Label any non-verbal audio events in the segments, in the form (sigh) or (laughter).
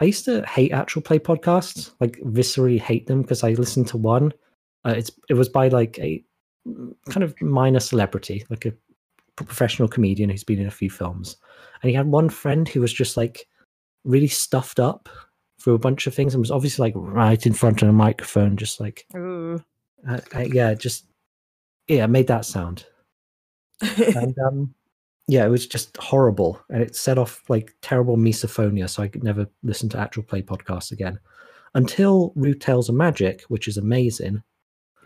I used to hate actual play podcasts, like viscerally hate them because I listened to one. Uh, it's it was by like a kind of minor celebrity, like a professional comedian who's been in a few films, and he had one friend who was just like really stuffed up through a bunch of things and was obviously like right in front of a microphone, just like uh, uh, yeah, just yeah, made that sound. (laughs) and um, yeah, it was just horrible, and it set off like terrible misophonia. So I could never listen to actual play podcasts again until Rude Tales of Magic, which is amazing.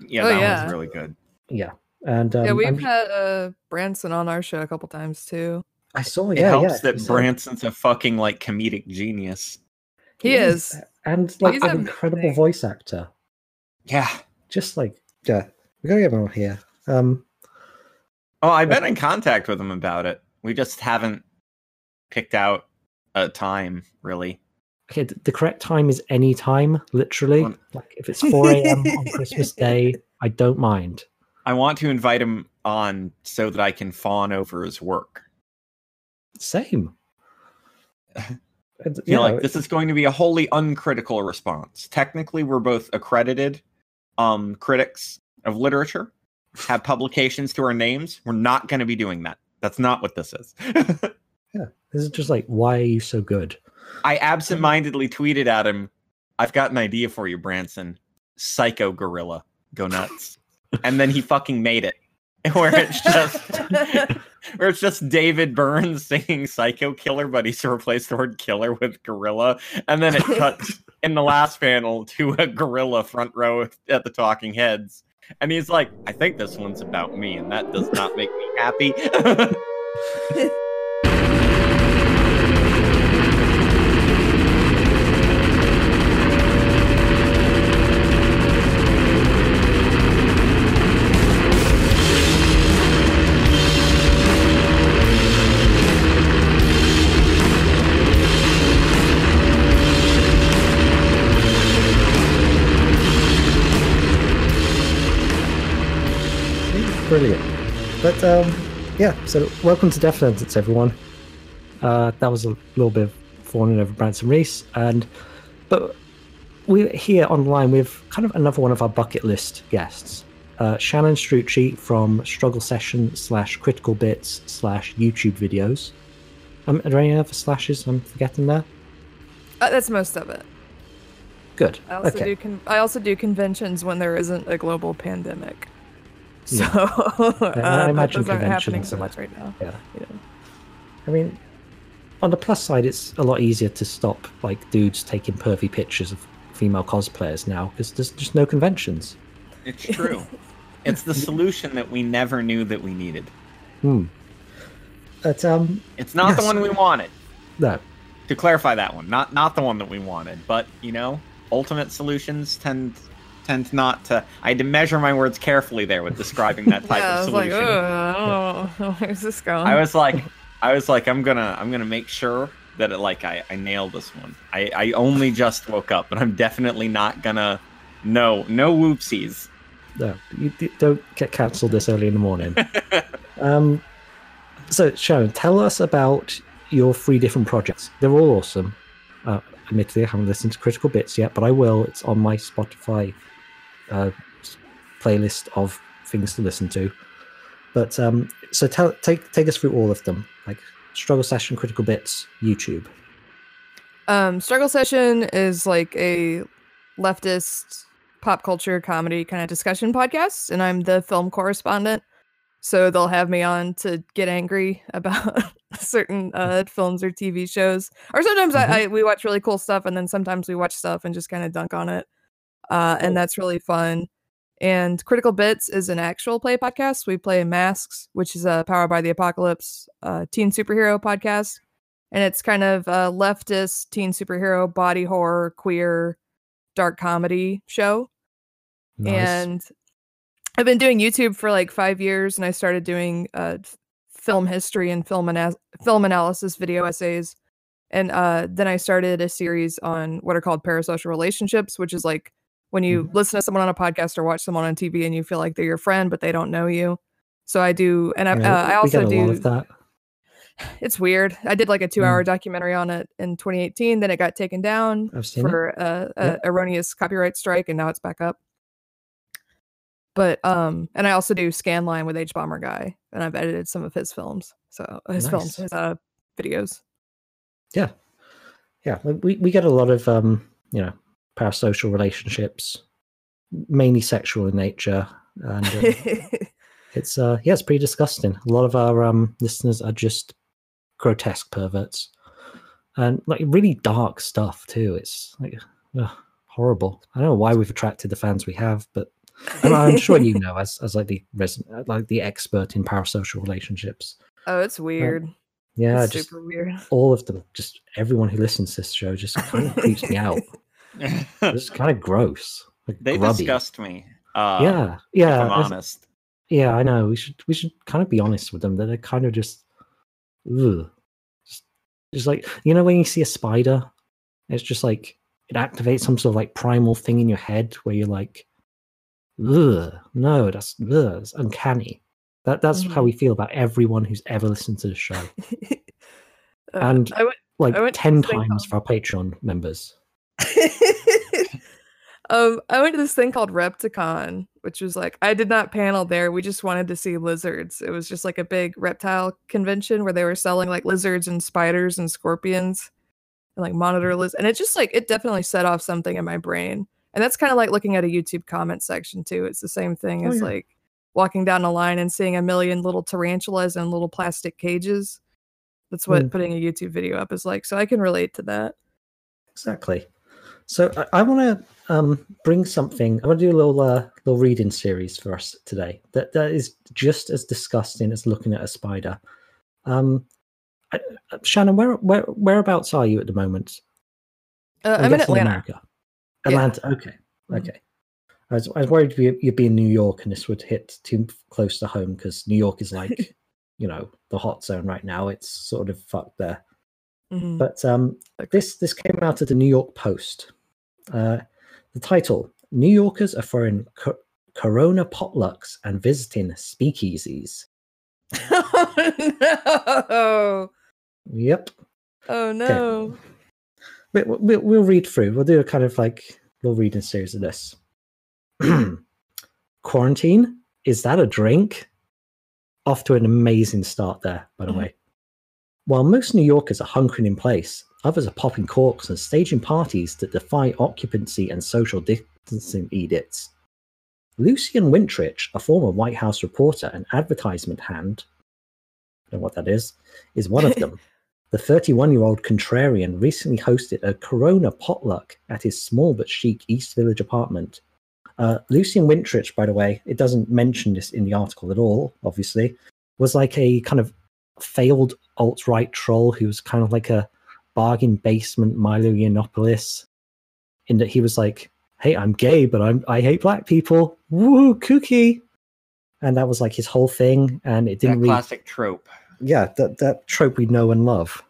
Yeah, Oh, that yeah. one's really good. Yeah, and um, yeah, we've I'm- had uh, Branson on our show a couple times too. I saw It yeah, helps yeah, that so- Branson's a fucking like comedic genius. He is. and like He's an incredible voice actor. Yeah. Just like yeah, we gotta get him on here. Um, Oh, I've been in contact with him about it. We just haven't picked out a time, really. okay, the correct time is any time, literally. On- Like if it's four a.m. (laughs) on Christmas Day, I don't mind. I want to invite him on so that I can fawn over his work. Same. (laughs) You know, like this is going to be a wholly uncritical response. Technically, we're both accredited um critics of literature, have publications to our names. We're not going to be doing that. That's not what this is. (laughs) Yeah, this is just like why are you so good? I absentmindedly tweeted at him, I've got an idea for you, Branson. Psycho Gorilla. Go nuts. (laughs) and then he fucking made it. (laughs) Where it's just where it's just David Burns singing Psycho Killer, but he's replaced the word killer with gorilla. And then it cuts in the last panel to a gorilla front row at the talking heads. And he's like, I think this one's about me, and that does not make me happy. (laughs) (laughs) But um, yeah, so welcome to Death Sentence, everyone. Uh, that was a little bit of fawning over Branson Reese, and but we're here online with kind of another one of our bucket list guests, uh, Shannon Strucci from Struggle Session slash Critical Bits slash YouTube videos. Um, are there any other slashes I'm forgetting there? Uh, that's most of it. Good. I also okay. do. Con- I also do conventions when there isn't a global pandemic. So Yeah. uh, I imagine those aren't happening conventions so much right now. Yeah. Yeah. I mean, on the plus side, it's a lot easier to stop like dudes taking pervy pictures of female cosplayers now because there's just no conventions. it's true. It's the solution that we never knew that we needed. Hmm. But um, It's not the one we wanted. no, To clarify that one, not not the one that we wanted, but you know, ultimate solutions tend tend not to. I had to measure my words carefully there with describing that (laughs) type yeah, I of was like, solution. oh, I don't know. (laughs) Where's this going? I was like, I was like, I'm gonna I'm gonna make sure that it like I I nail this one. I I only just woke up, but I'm definitely not gonna. No, no whoopsies. no, you d- don't get cancelled this early in the morning. (laughs) um, so Shannon, tell us about your three different projects. They're all awesome. Uh, admittedly, I haven't listened to Critical Bits yet, but I will. It's on my Spotify uh, playlist of things to listen to. But um, so tell take take us through all of them, like Struggle Session, Critical Bits, YouTube. Um, Struggle Session is like a leftist pop culture comedy kind of discussion podcast, and I'm the film correspondent. So they'll have me on to get angry (laughs) about certain uh, films or TV shows, or sometimes Mhm. I, I we watch really cool stuff, and then sometimes we watch stuff and just kind of dunk on it, uh, and that's really fun. And Critical Bits is an actual play podcast. We play Masks, which is a Powered by the Apocalypse uh, teen superhero podcast and it's kind of a leftist teen superhero body horror queer dark comedy show Nice. and i've been doing youtube for like five years and i started doing uh, film history and film, ana- film analysis video essays and uh, then i started a series on what are called parasocial relationships which is like when you listen to someone on a podcast or watch someone on tv and you feel like they're your friend but they don't know you so i do and i, Yeah, uh, I also do lot of that. it's weird. I did like a two hour documentary on it in 2018. Then it got taken down I've seen it. for a, a Yeah. erroneous copyright strike, and now it's back up. But um, and I also do Scanline with Hbomberguy, and I've edited some of his films. So his films, his uh, videos. Yeah, yeah. We we get a lot of um, you know, parasocial relationships, mainly sexual in nature, and uh, (laughs) it's uh, yeah, it's pretty disgusting. A lot of our um listeners are just grotesque perverts, and like really dark stuff too. It's like horrible. I don't know why we've attracted the fans we have, but and I'm sure you (laughs) know, as as like the resident, like the expert in parasocial relationships. oh, it's weird. Yeah, it's just super weird. all of them, just everyone who listens to this show, just kind of creeps me out. (laughs) It's kind of gross. Like they grubby. disgust me. Uh, Yeah, if yeah, I'm honest. yeah. I know. We should we should kind of be honest with them. That they're kind of just, ugh. just, just like you know when you see a spider, it's just like it activates some sort of like primal thing in your head where you're like, ugh, no, that's ugh, it's uncanny. That that's how Mhm. we feel about everyone who's ever listened to the show. (laughs) Uh, And- I went, Like I went ten times for our Patreon members. (laughs) um, I went to this thing called Repticon, which was like I did not panel there. We just wanted to see lizards. It was just like a big reptile convention where they were selling like lizards and spiders and scorpions and like monitor lizards. And it just like it definitely set off something in my brain. And that's kind of like looking at a YouTube comment section too. It's the same thing Oh, as yeah. like walking down a line and seeing a million little tarantulas in little plastic cages. That's what Mm. putting a YouTube video up is like. So I can relate to that. Exactly. So I, I want to um, bring something. I want to do a little uh, little reading series for us today. That that is just as disgusting as looking at a spider. Um, I, uh, Shannon, where where whereabouts are you at the moment? Uh, I'm in guessing Atlanta. America. Yeah. Atlanta. Okay. Mhm. Okay. I was, I was worried you- you'd be in New York and this would hit too close to home because New York is like, (laughs) you know, the hot zone right now. It's sort of fucked there. Mhm. But um, Okay. this this came out of the New York Post. Uh, the title: New Yorkers are throwing co- Corona potlucks and visiting speakeasies. oh (laughs) no! Yep. Oh no! We, we, we'll read through. We'll do a kind of like little reading series of this. (clears throat) Quarantine? Is that a drink? Off to an amazing start there, by the Mhm. way. While most New Yorkers are hunkering in place, others are popping corks and staging parties that defy occupancy and social distancing edicts. Lucian Wintrich, a former White House reporter and advertisement hand, I don't know what that is, is one of them. (laughs) The 31 year old contrarian recently hosted a Corona potluck at his small but chic East Village apartment. Uh, Lucian Wintrich, by the way, it doesn't mention this in the article at all, obviously, was like a kind of failed alt right troll who was kind of like a bargain basement Milo Yiannopoulos, in that he was like, hey, I'm gay, but I'm, I hate black people. Woo, kooky. And that was like his whole thing. And it didn't really classic trope. yeah, that that trope we know and love.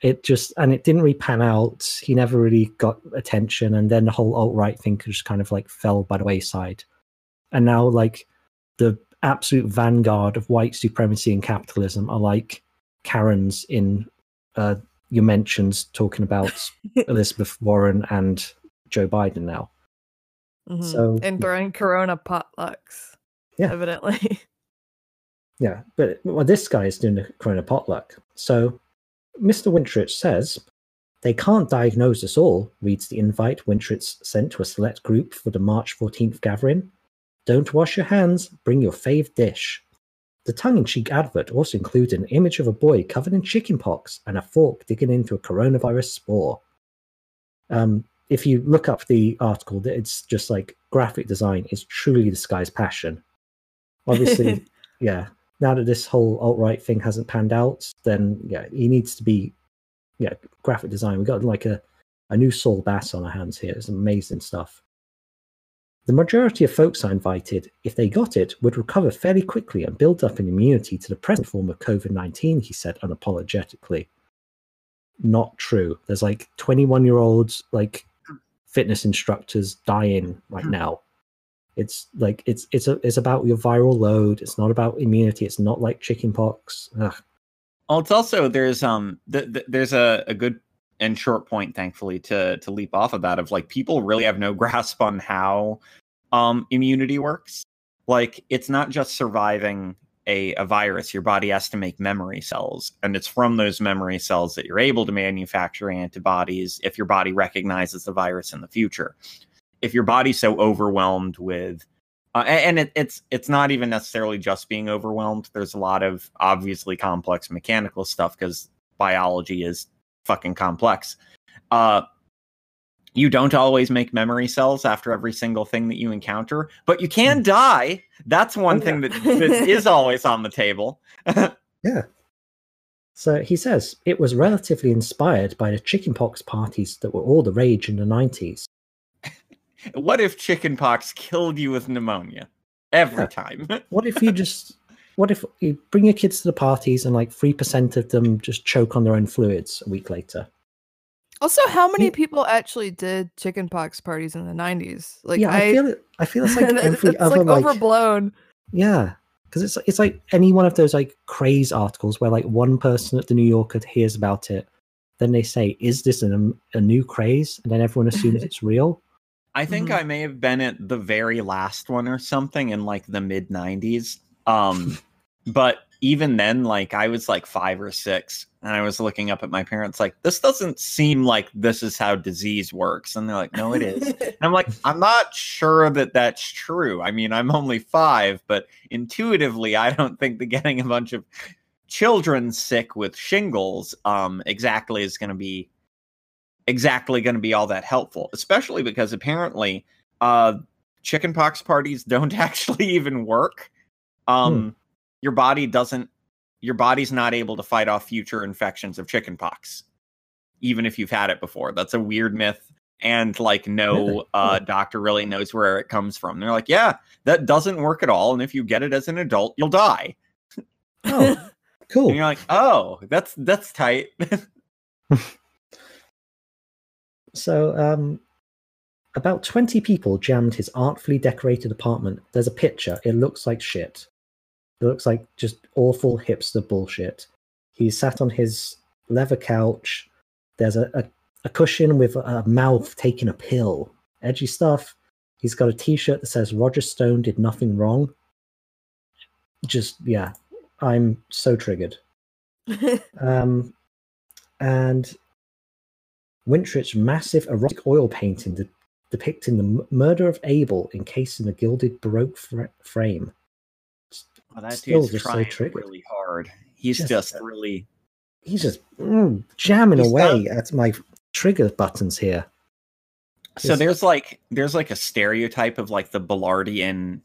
It just and it didn't really pan out. He never really got attention, and then the whole alt right thing just kind of like fell by the wayside. And now, like the absolute vanguard of white supremacy and capitalism are like Karens in uh, your mentions talking about (laughs) Elizabeth Warren and Joe Biden now. Mhm. So- and throwing Corona potlucks. Yeah. evidently. (laughs) Yeah, but well, this guy is doing a Corona potluck. So, Mr. Wintrich says they can't diagnose us all. Reads the invite Wintrich sent to a select group for the March 14th gathering. Don't wash your hands. Bring your fave dish. The tongue-in-cheek advert also includes an image of a boy covered in chickenpox and a fork digging into a coronavirus spore. Um, if you look up the article, it's just like graphic design is truly this guy's passion. Obviously, (laughs) yeah, now that this whole alt right thing hasn't panned out, then yeah, he needs to be yeah, graphic design. We got like a, a new Saul Bass on our hands here. It's amazing stuff. The majority of folks I invited, if they got it, would recover fairly quickly and build up an immunity to the present form of COVID 19, he said unapologetically. Not true. There's like 21 year olds, like fitness instructors dying right now. It's like it's it's a, it's about your viral load. It's not about immunity. It's not like chickenpox. Ugh. Well, it's also there's um th- th- there's a, a good and short point, thankfully, to to leap off of that of like people really have no (laughs) grasp on how um immunity works. Like it's not just surviving a, a virus, your body has to make memory cells. And it's from those memory cells that you're able to manufacture antibodies if your body recognizes the virus in the future. If your body's so overwhelmed with uh, and it, it's it's not even necessarily just being overwhelmed. There's a lot of obviously complex mechanical stuff because biology is fucking complex. Uh, you don't always make memory cells after every single thing that you encounter, but you can die. That's one Oh, thing that, that is (laughs) always on the table. (laughs) Yeah. So he says it was relatively inspired by the chickenpox parties that were all the rage in the 90s. what if chickenpox killed you with pneumonia every Yeah. time? What if you (laughs) just, what if you bring your kids to the parties and like 3% of them just choke on their own fluids a week later? Also, how many You- people actually did chickenpox parties in the nineties? Like, yeah, I, I, feel it. I feel it's like (laughs) every it's other like like, overblown. yeah, because it's it's like any one of those like craze articles where like one person at the New Yorker hears about it, then they say, "Is this an, a new craze?" and then everyone assumes (laughs) it's real. I think Mhm. I may have been at the very last one or something in like the mid 90s. Um but even then like I was like 5 or 6 and I was looking up at my parents like this doesn't seem like this is how disease works and they're like no it is. And (laughs) I'm like I'm not sure that that's true. I mean I'm only 5 but intuitively I don't think that getting a bunch of children sick with shingles um exactly is going to be exactly going to be all that helpful, especially because apparently uh chickenpox parties don't (laughs) actually even work. Um your body doesn't your body's not able to fight off future infections of chickenpox even if you've had it before. That's a weird myth and like no uh doctor really knows where it comes from. They're like, "Yeah, that doesn't work at all and if you get it as an adult, you'll die." Oh, (laughs) cool. And you're like, "Oh, that's that's tight." (laughs) So, um, about 20 people jammed his artfully decorated apartment. There's a picture. It looks like shit. It looks like just awful hipster bullshit. He's sat on his leather couch. There's a, a, a cushion with a mouth taking a pill. Edgy stuff. He's got a t shirt that says Roger Stone did nothing wrong. Just, yeah, I'm so triggered. (laughs) Um, and Wintrich's massive erotic oil painting de- depicting the m- murder of Abel encased in a gilded Baroque fra- frame. Well, that Still dude's so trying triggered. really hard. He's Just- just, really He's just mm, jamming He's away done- at my trigger buttons here. so there's like there's like a stereotype of like the Ballardian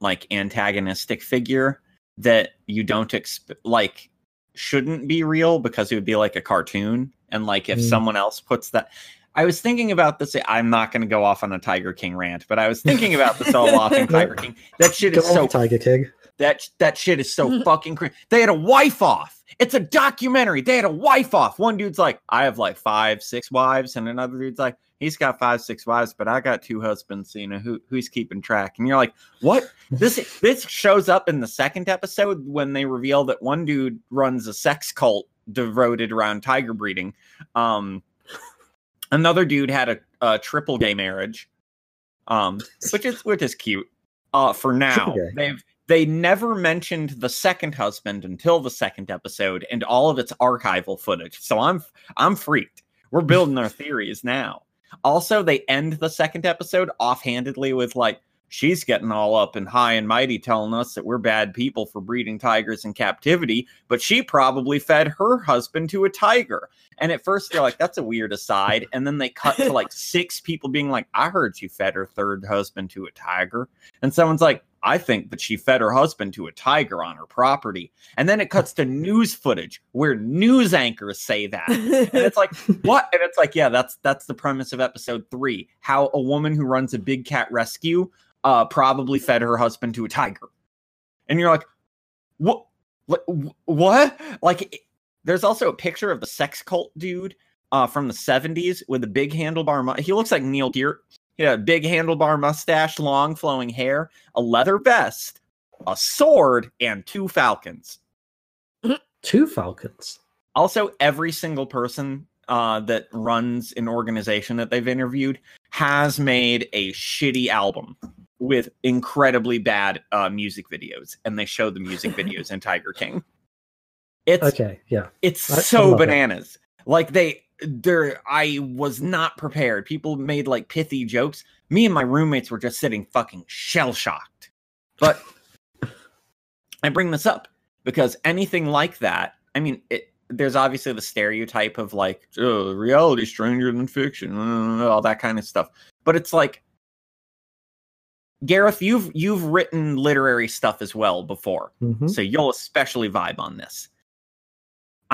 like antagonistic figure that you don't exp- like shouldn't be real because it would be like a cartoon and like if Mm. someone else puts that I was thinking about this I'm not going to go off on a Tiger King rant but I was thinking about this all off in (laughs) Tiger King that shit Go is so Tiger King. That that shit is so (laughs) fucking crazy. They had a wife off. It's a documentary. They had a wife off. One dude's like, I have like five, six wives, and another dude's like, he's got five, six wives, but I got two husbands. You know who who's keeping track? And you're like, what? This (laughs) this shows up in the second episode when they reveal that one dude runs a sex cult devoted around tiger breeding. Um, another dude had a, a triple gay marriage, um, which is which is cute. Uh, for now, they've they never mentioned the second husband until the second episode and all of its archival footage. So I'm I'm freaked. We're building our (laughs) theories now. Also, they end the second episode offhandedly with like she's getting all up and high and mighty telling us that we're bad people for breeding tigers in captivity, but she probably fed her husband to a tiger. And at first they're like, that's a weird aside. And then they cut to like (laughs) six people being like, I heard she fed her third husband to a tiger. And someone's like, I think that she fed her husband to a tiger on her property. And then it cuts to (laughs) news footage where news anchors say that. And it's like, (laughs) what? And it's like, yeah, that's that's the premise of episode three. How a woman who runs a big cat rescue uh probably fed her husband to a tiger. And you're like, what what what? Like it- there's also a picture of the sex cult dude uh from the 70s with a big handlebar he looks like Neil Gear. Yeah, big handlebar mustache, long flowing hair, a leather vest, a sword, and two falcons. (clears throat) Two falcons. Also, every single person uh, that runs an organization that they've interviewed has made a shitty album with incredibly bad uh, music videos, and they show the music (laughs) videos in Tiger King. It's Okay, yeah. it's I- I so love it. bananas. Like they there I was not prepared. People made like pithy jokes. Me and my roommates were just sitting fucking shell shocked. But (laughs) I bring this up because anything like that, I mean, it there's obviously the stereotype of like oh, reality stranger than fiction, (laughs) all that kind of stuff. But it's like Gareth, you've you've written literary stuff as well before Mhm. so you'll especially vibe on this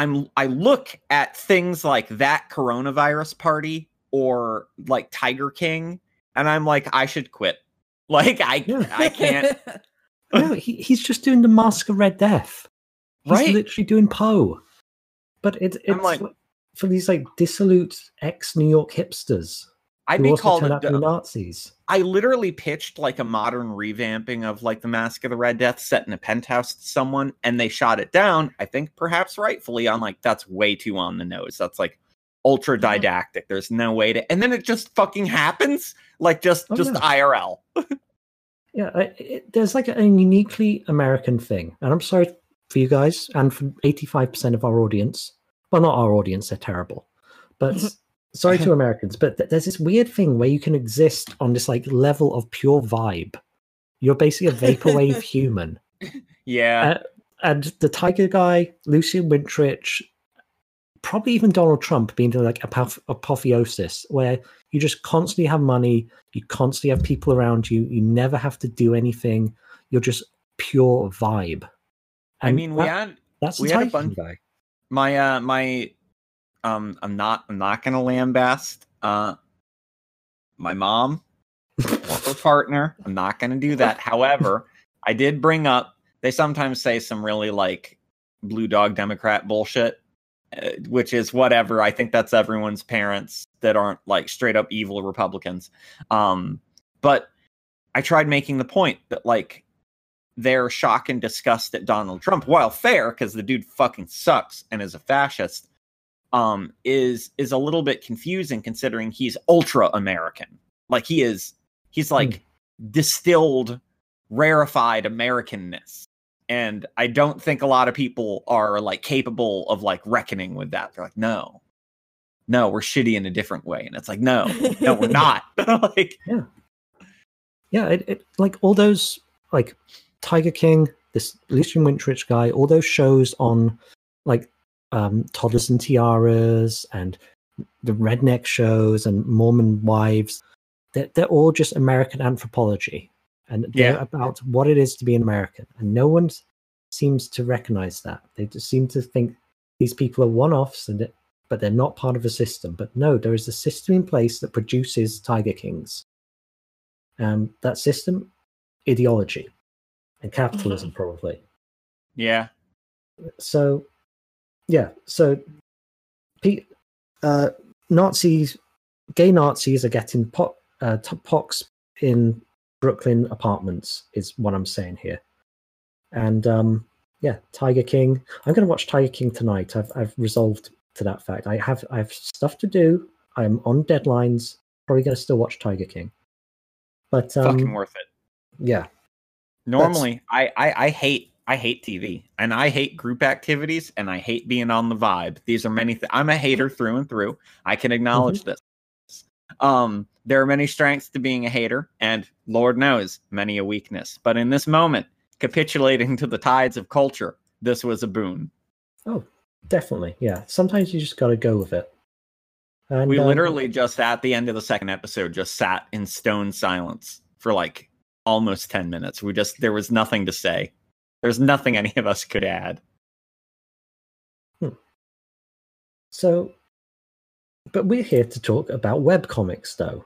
i'm i look at things like that coronavirus party or like tiger king and i'm like i should quit (laughs) like i i can't (laughs) (laughs) No, he, he's just doing the Mask of Red Death. He's Right. literally doing Poe. But it, it's I'm like- like, for these like dissolute ex New York hipsters i'd be called a, out to Nazis. i literally pitched like a modern revamping of like the mask of the red death set in a penthouse to someone and they shot it down i think perhaps rightfully on like that's way too on the nose that's like ultra Mm-hmm. didactic there's no way to and then it just fucking happens like just Oh, just yeah. irl Yeah, it, there's like a uniquely American thing, and I'm sorry for you guys and for 85% of our audience. Well, not our audience; they're terrible. But (laughs) sorry to (laughs) Americans, but th- there's this weird thing where you can exist on this like level of pure vibe. You're basically a vaporwave (laughs) human. yeah Uh, and the Tiger Guy, Lucian Wintrich, probably even Donald Trump being like apoph- apotheosis, where you just constantly have money, you constantly have people around you, you never have to do anything. You're just pure vibe. I mean, we that- had that's the we had a Tiger bunch- Guy. my uh my um I'm not I'm not gonna lambast uh my mom or her (laughs) partner. I'm not gonna do that. However, I did bring up they sometimes say some really like blue dog Democrat bullshit, uh, which is whatever. I think that's everyone's parents that aren't like straight up evil Republicans. Um, but I tried making the point that like their shock and disgust at Donald Trump, while fair because the dude fucking sucks and is a fascist, um, is is a little bit confusing considering he's ultra American. Like he is, he's like distilled, rarefied Americanness. And I don't think a lot of people are like capable of like reckoning with that. They're like, no, no, we're shitty in a different way. And it's like, no, no, we're (laughs) not. (laughs) like, yeah, Yeah, it, it like all those like Tiger King, this Lucian Wintrich guy, all those shows on like um Toddlers and Tiaras and the redneck shows and Mormon wives, they're, they're all just American anthropology. And they're Yeah. about what it is to be an American. And no one seems to recognize that. They just seem to think these people are one offs and it, but they're not part of a system. But no, there is a system in place that produces Tiger Kings. Um, that system, ideology, and capitalism, probably. yeah, So, yeah. So, uh, Nazis, gay Nazis are getting po- uh, pox in Brooklyn apartments, is what I'm saying here. And um, yeah, Tiger King. I'm going to watch Tiger King tonight. I've I've resolved to that fact. I have I have stuff to do. I'm on deadlines. Probably going to still watch Tiger King. But um, fucking worth it. yeah, Normally, I, I I hate I hate TV and I hate group activities and I hate being on the vibe. These are many. Th- I'm a hater through and through. I can acknowledge this. Um, there are many strengths to being a hater, and Lord knows many a weakness. But in this moment, capitulating to the tides of culture, this was a boon. Oh, definitely. Yeah, sometimes you just got to go with it. And, we um, literally just at the end of the second episode just sat in stone silence for like almost 10 minutes. We just there was nothing to say. There's nothing any of us could add. So, but we're here to talk about webcomics, though.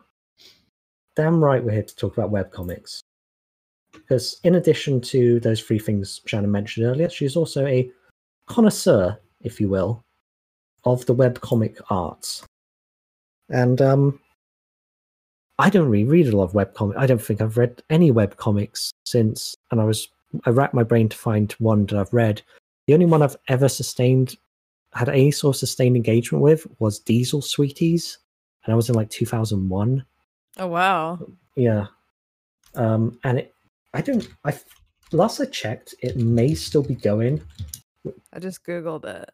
Damn right, we're here to talk about webcomics. Because in addition to those three things Shannon mentioned earlier, she's also a connoisseur, if you will, of the webcomic arts. And um, I don't really read a lot of web webcomics. I don't think I've read any webcomics since, and I was I racked my brain to find one that I've read the only one I've ever sustained had any sort of sustained engagement with was Diesel Sweeties, and I was in like 2001. Oh wow. Yeah, um, and it, I don't. I last I checked, it may still be going. I just googled it.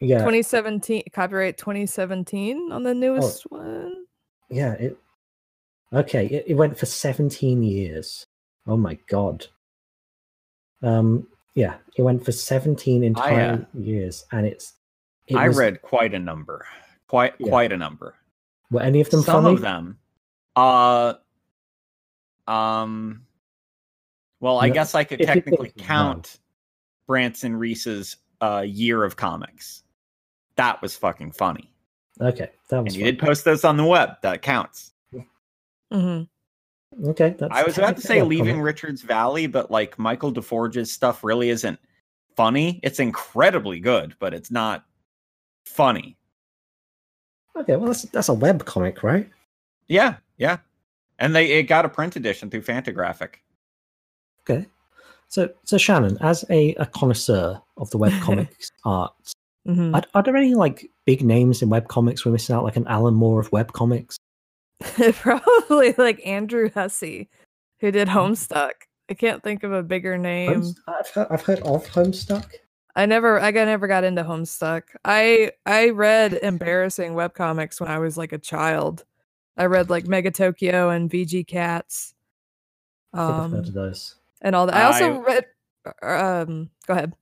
Yeah, 2017 copyright 2017 on the Oh. newest one. yeah. It okay. It, it went for 17 years. Oh my god. Um, yeah, it went for 17 entire years, and it's. It I was- read quite a number, quite Yeah. quite a number. Were any of them funny? Some funny? of them, uh, um, well, I No, guess I could technically think- no. count Branson Reese's uh, year of comics. That was fucking funny, Okay, that and was you did post those on the web. That counts. hmm okay. That's I was about to say leaving comic. Richards Valley, but like Michael DeForge's stuff really isn't funny. It's incredibly good, but it's not funny. Okay, well that's that's a web comic, right? Yeah, yeah. And they it got a print edition through Fantagraphic. Okay. So so Shannon, as a, a connoisseur of the web (laughs) comics art, hmm are, are there any like big names in web comics we're missing out, like an Alan Moore of web comics? (laughs) Probably like Andrew Hussie, who did Mm-hmm. Homestuck. I can't think of a bigger name. Homes- I've heard, I've heard of Homestuck. I never I got never got into Homestuck. I I read embarrassing webcomics when I was like a child. I read like Mega Tokyo and VG Cats. I I've Um those. and all that. I also I- read um go ahead.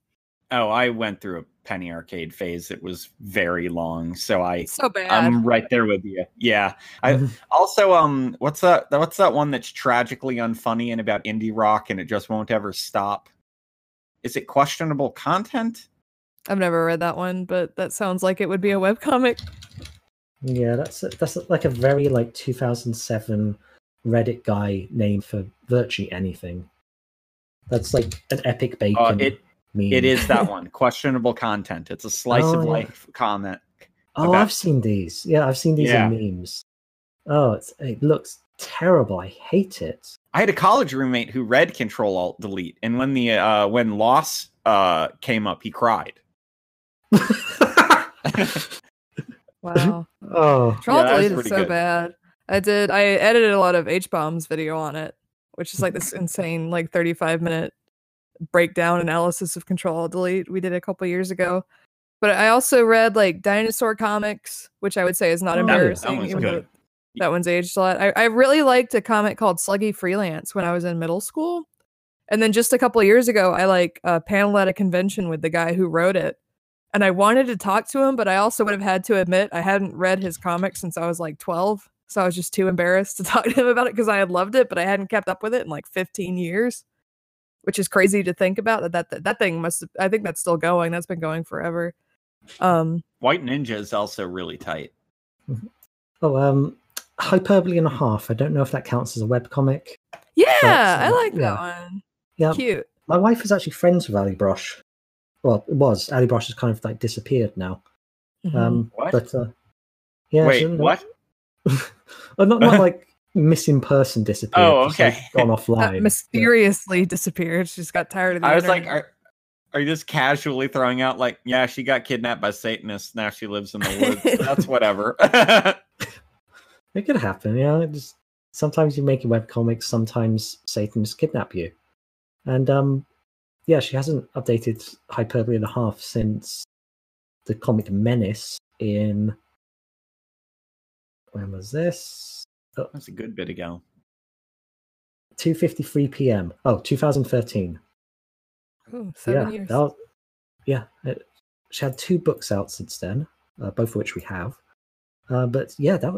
Oh, I went through a penny arcade phase. It was very long, so I So bad. I'm right there with you. Yeah. I Mhm. also um what's that what's that one that's tragically unfunny and about indie rock and it just won't ever stop? Is it questionable content? I've never read that one, but that sounds like it would be a webcomic. Yeah, that's a, that's a, like a very like 2007 Reddit guy name for virtually anything. That's like an epic bacon Uh, it meme. it is that one. questionable content. It's a slice Oh, of yeah. life comment. Oh, about- I've seen these. Yeah, I've seen these Yeah. in memes. Oh, it's, it looks terrible. I hate it. I had a college roommate who read Control Alt Delete, and when the uh when loss uh came up, he cried. (laughs) Wow. (laughs) oh, Troll Yeah, that's Delete is so good. bad. I did I edited a lot of H bombs video on it, which is like this insane like 35 minute breakdown analysis of control delete we did a couple years ago. But I also read like dinosaur comics, which I would say is not Oh, that embarrassing. one's good. that one's aged a lot. I, I really liked a comic called Sluggy Freelance when I was in middle school. And then just a couple years ago, I like uh, panel at a convention with the guy who wrote it. And I wanted to talk to him, but I also would have had to admit I hadn't read his comics since I was like 12. So I was just too embarrassed to (laughs) talk to him about it because I had loved it, but I hadn't kept up with it in like 15 years, which is crazy to think about. That that, that thing must, I think that's still going. That's been going forever. Um, White Ninja is also really tight. oh, um, hyperbole and a half. I don't know if that counts as a web comic. yeah, I uh, like yeah. that one. Yeah, Cute. my wife is actually friends with Allie Brosh. Well, it was Allie Brosh has kind of like disappeared now. Mhm. Um, What? But uh, yeah, Wait, what? (laughs) well, not not (laughs) like missing person disappeared. Oh, just, like, okay. gone (laughs) offline. Yeah. mysteriously disappeared. She just got tired of the I was like, are, are you just casually throwing out like, yeah, she got kidnapped by Satanists. Now she lives in the woods. (laughs) That's whatever. (laughs) It could happen, yeah. it Just sometimes you make a webcomic, sometimes Satanists kidnap you. And um yeah, she hasn't updated Hyperbole and a half since the comic Menace in when was this? Oh, That's a good bit ago. 2:53 p.m. Oh, 2013. Ooh, seven yeah, years. that was- yeah. It, she had two books out since then, uh, both of which we have. Uh, but yeah, that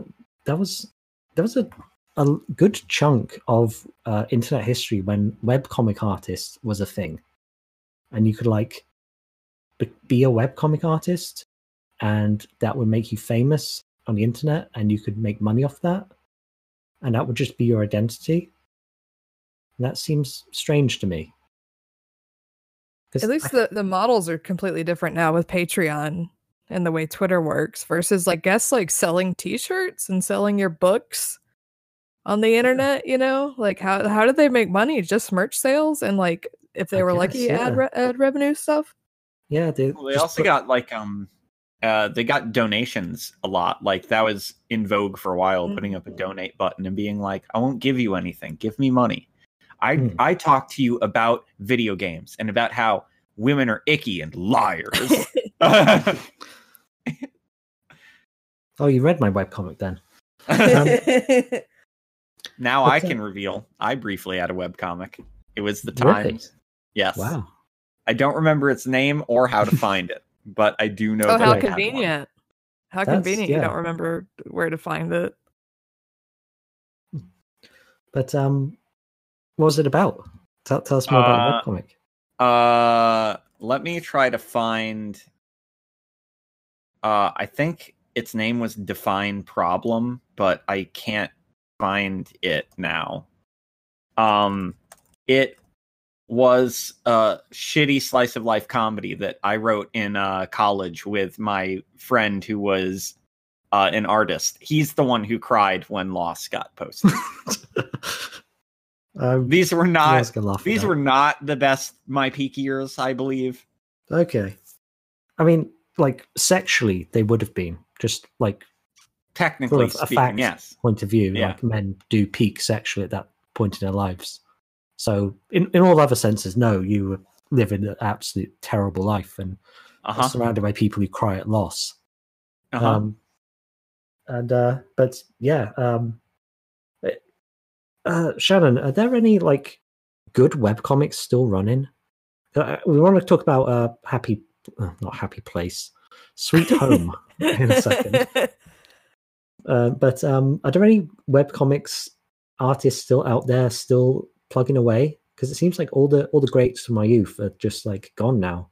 that was that was a a good chunk of uh, internet history when webcomic artist was a thing, and you could like be- be a webcomic artist, and that would make you famous on the internet, and you could make money off that, and that would just be your identity. And that seems strange to me. At least I- the, the models are completely different now with Patreon and the way Twitter works versus I guess like selling t-shirts and selling your books on the internet, you know? Like how how did they make money? Just merch sales and like if they I were guess, lucky yeah. ad re- ad revenue stuff? Yeah, they, Well, they also put- got like um uh they got donations a lot. Like that was in vogue for a while, putting up a donate button and being like, I won't give you anything. Give me money. I Hmm. I talk to you about video games and about how women are icky and liars. (laughs) (laughs) Oh, you read my webcomic then? (laughs) now I can reveal I briefly had a webcomic. It was the Really? Times. Yes. Wow. I don't remember its name or how to find it, but I do know oh, that how I had one. convenient! How That's- convenient! You don't remember where to find it. But um, what was it about? Tell, tell us more about Uh, the webcomic. Uh, let me try to find. Uh, I think its name was Define Problem, but I can't find it now. Um, it was a shitty slice of life comedy that I wrote in uh, college with my friend who was uh, an artist. He's the one who cried when Loss got posted. (laughs) (laughs) um, These were not. was gonna laugh at These that. were not the best my peak years, I believe. okay. I mean, like sexually, they would have been just like Technically a speaking, fact. yes. point of view. Yeah. Like men do peak sexually at that point in their lives. So, in in all other senses, no, you were living an absolute terrible life and Uh huh. surrounded by people who cry at loss. Uh-huh. Um, and uh, but yeah, um, it- uh, Shannon, are there any like good webcomics still running? Uh, we want to talk about uh, Happy, uh, not Happy Place, Sweet Home (laughs) in a second. Uh, but um, are there any webcomics artists still out there, still plugging away? Because it seems like all the all the greats from my youth are just like gone now.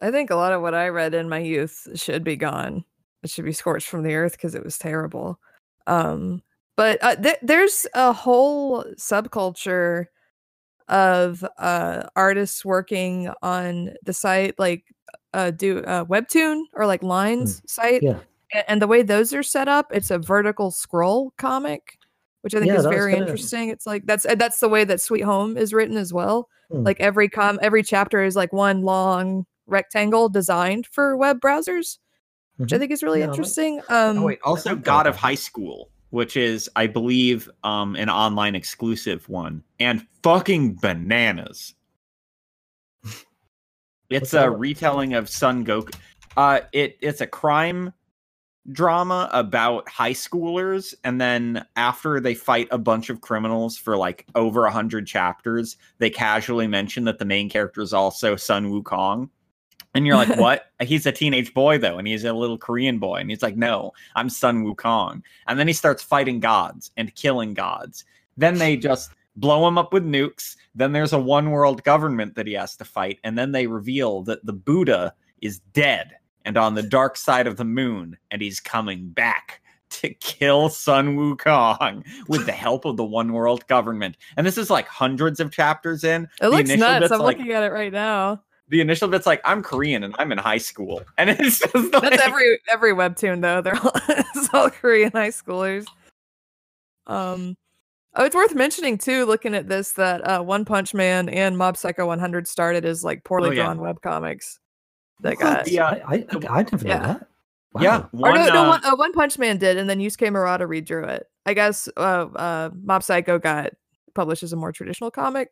I think a lot of what I read in my youth should be gone. It should be scorched from the earth because it was terrible. Um, but uh, th- there's a whole subculture of uh, artists working on the site, like uh, do uh, Webtoon or like Lines site. Yeah. And the way those are set up, it's a vertical scroll comic, which I think Yeah, is very gonna- interesting. It's like that's that's the way that Sweet Home is written as well. Hmm. Like every com every chapter is like one long rectangle designed for web browsers, which I Mhm. think is really Yeah, that- interesting. Um oh, wait, also God of. High School, which is, I believe, um, an online exclusive one, and fucking bananas. (laughs) It's that a one? retelling of Sun Goku. Uh, it it's a crime drama about high schoolers, and then after they fight a bunch of criminals for like over a hundred chapters, they casually mention that the main character is also Sun Wukong. And you're like, (laughs) what? He's a teenage boy though, and he's a little Korean boy, and he's like, no, I'm Sun Wukong. And then he starts fighting gods and killing gods. Then they just blow him up with nukes. Then there's a one world government that he has to fight, and then they reveal that the Buddha is dead and on the dark side of the moon, and he's coming back to kill Sun Wukong with the help of the one world government. And this is like hundreds of chapters in. it The looks nuts. I'm like- looking at it right now. The initial bit's like, I'm Korean and I'm in high school. And it's (laughs) just like, That's every every webtoon though. They're all, (laughs) it's all Korean high schoolers. Um Oh, it's worth mentioning too, looking at this, that uh, One Punch Man and Mob Psycho 100 started as like poorly Oh, yeah. drawn webcomics. That Well, got the, uh, I, I, I, I never Yeah. know that. Wow. Yeah, Or one, no, no, uh, one, uh, one Punch Man did, and then Yusuke Murata redrew it. I guess uh, uh, Mob Psycho got published as a more traditional comic.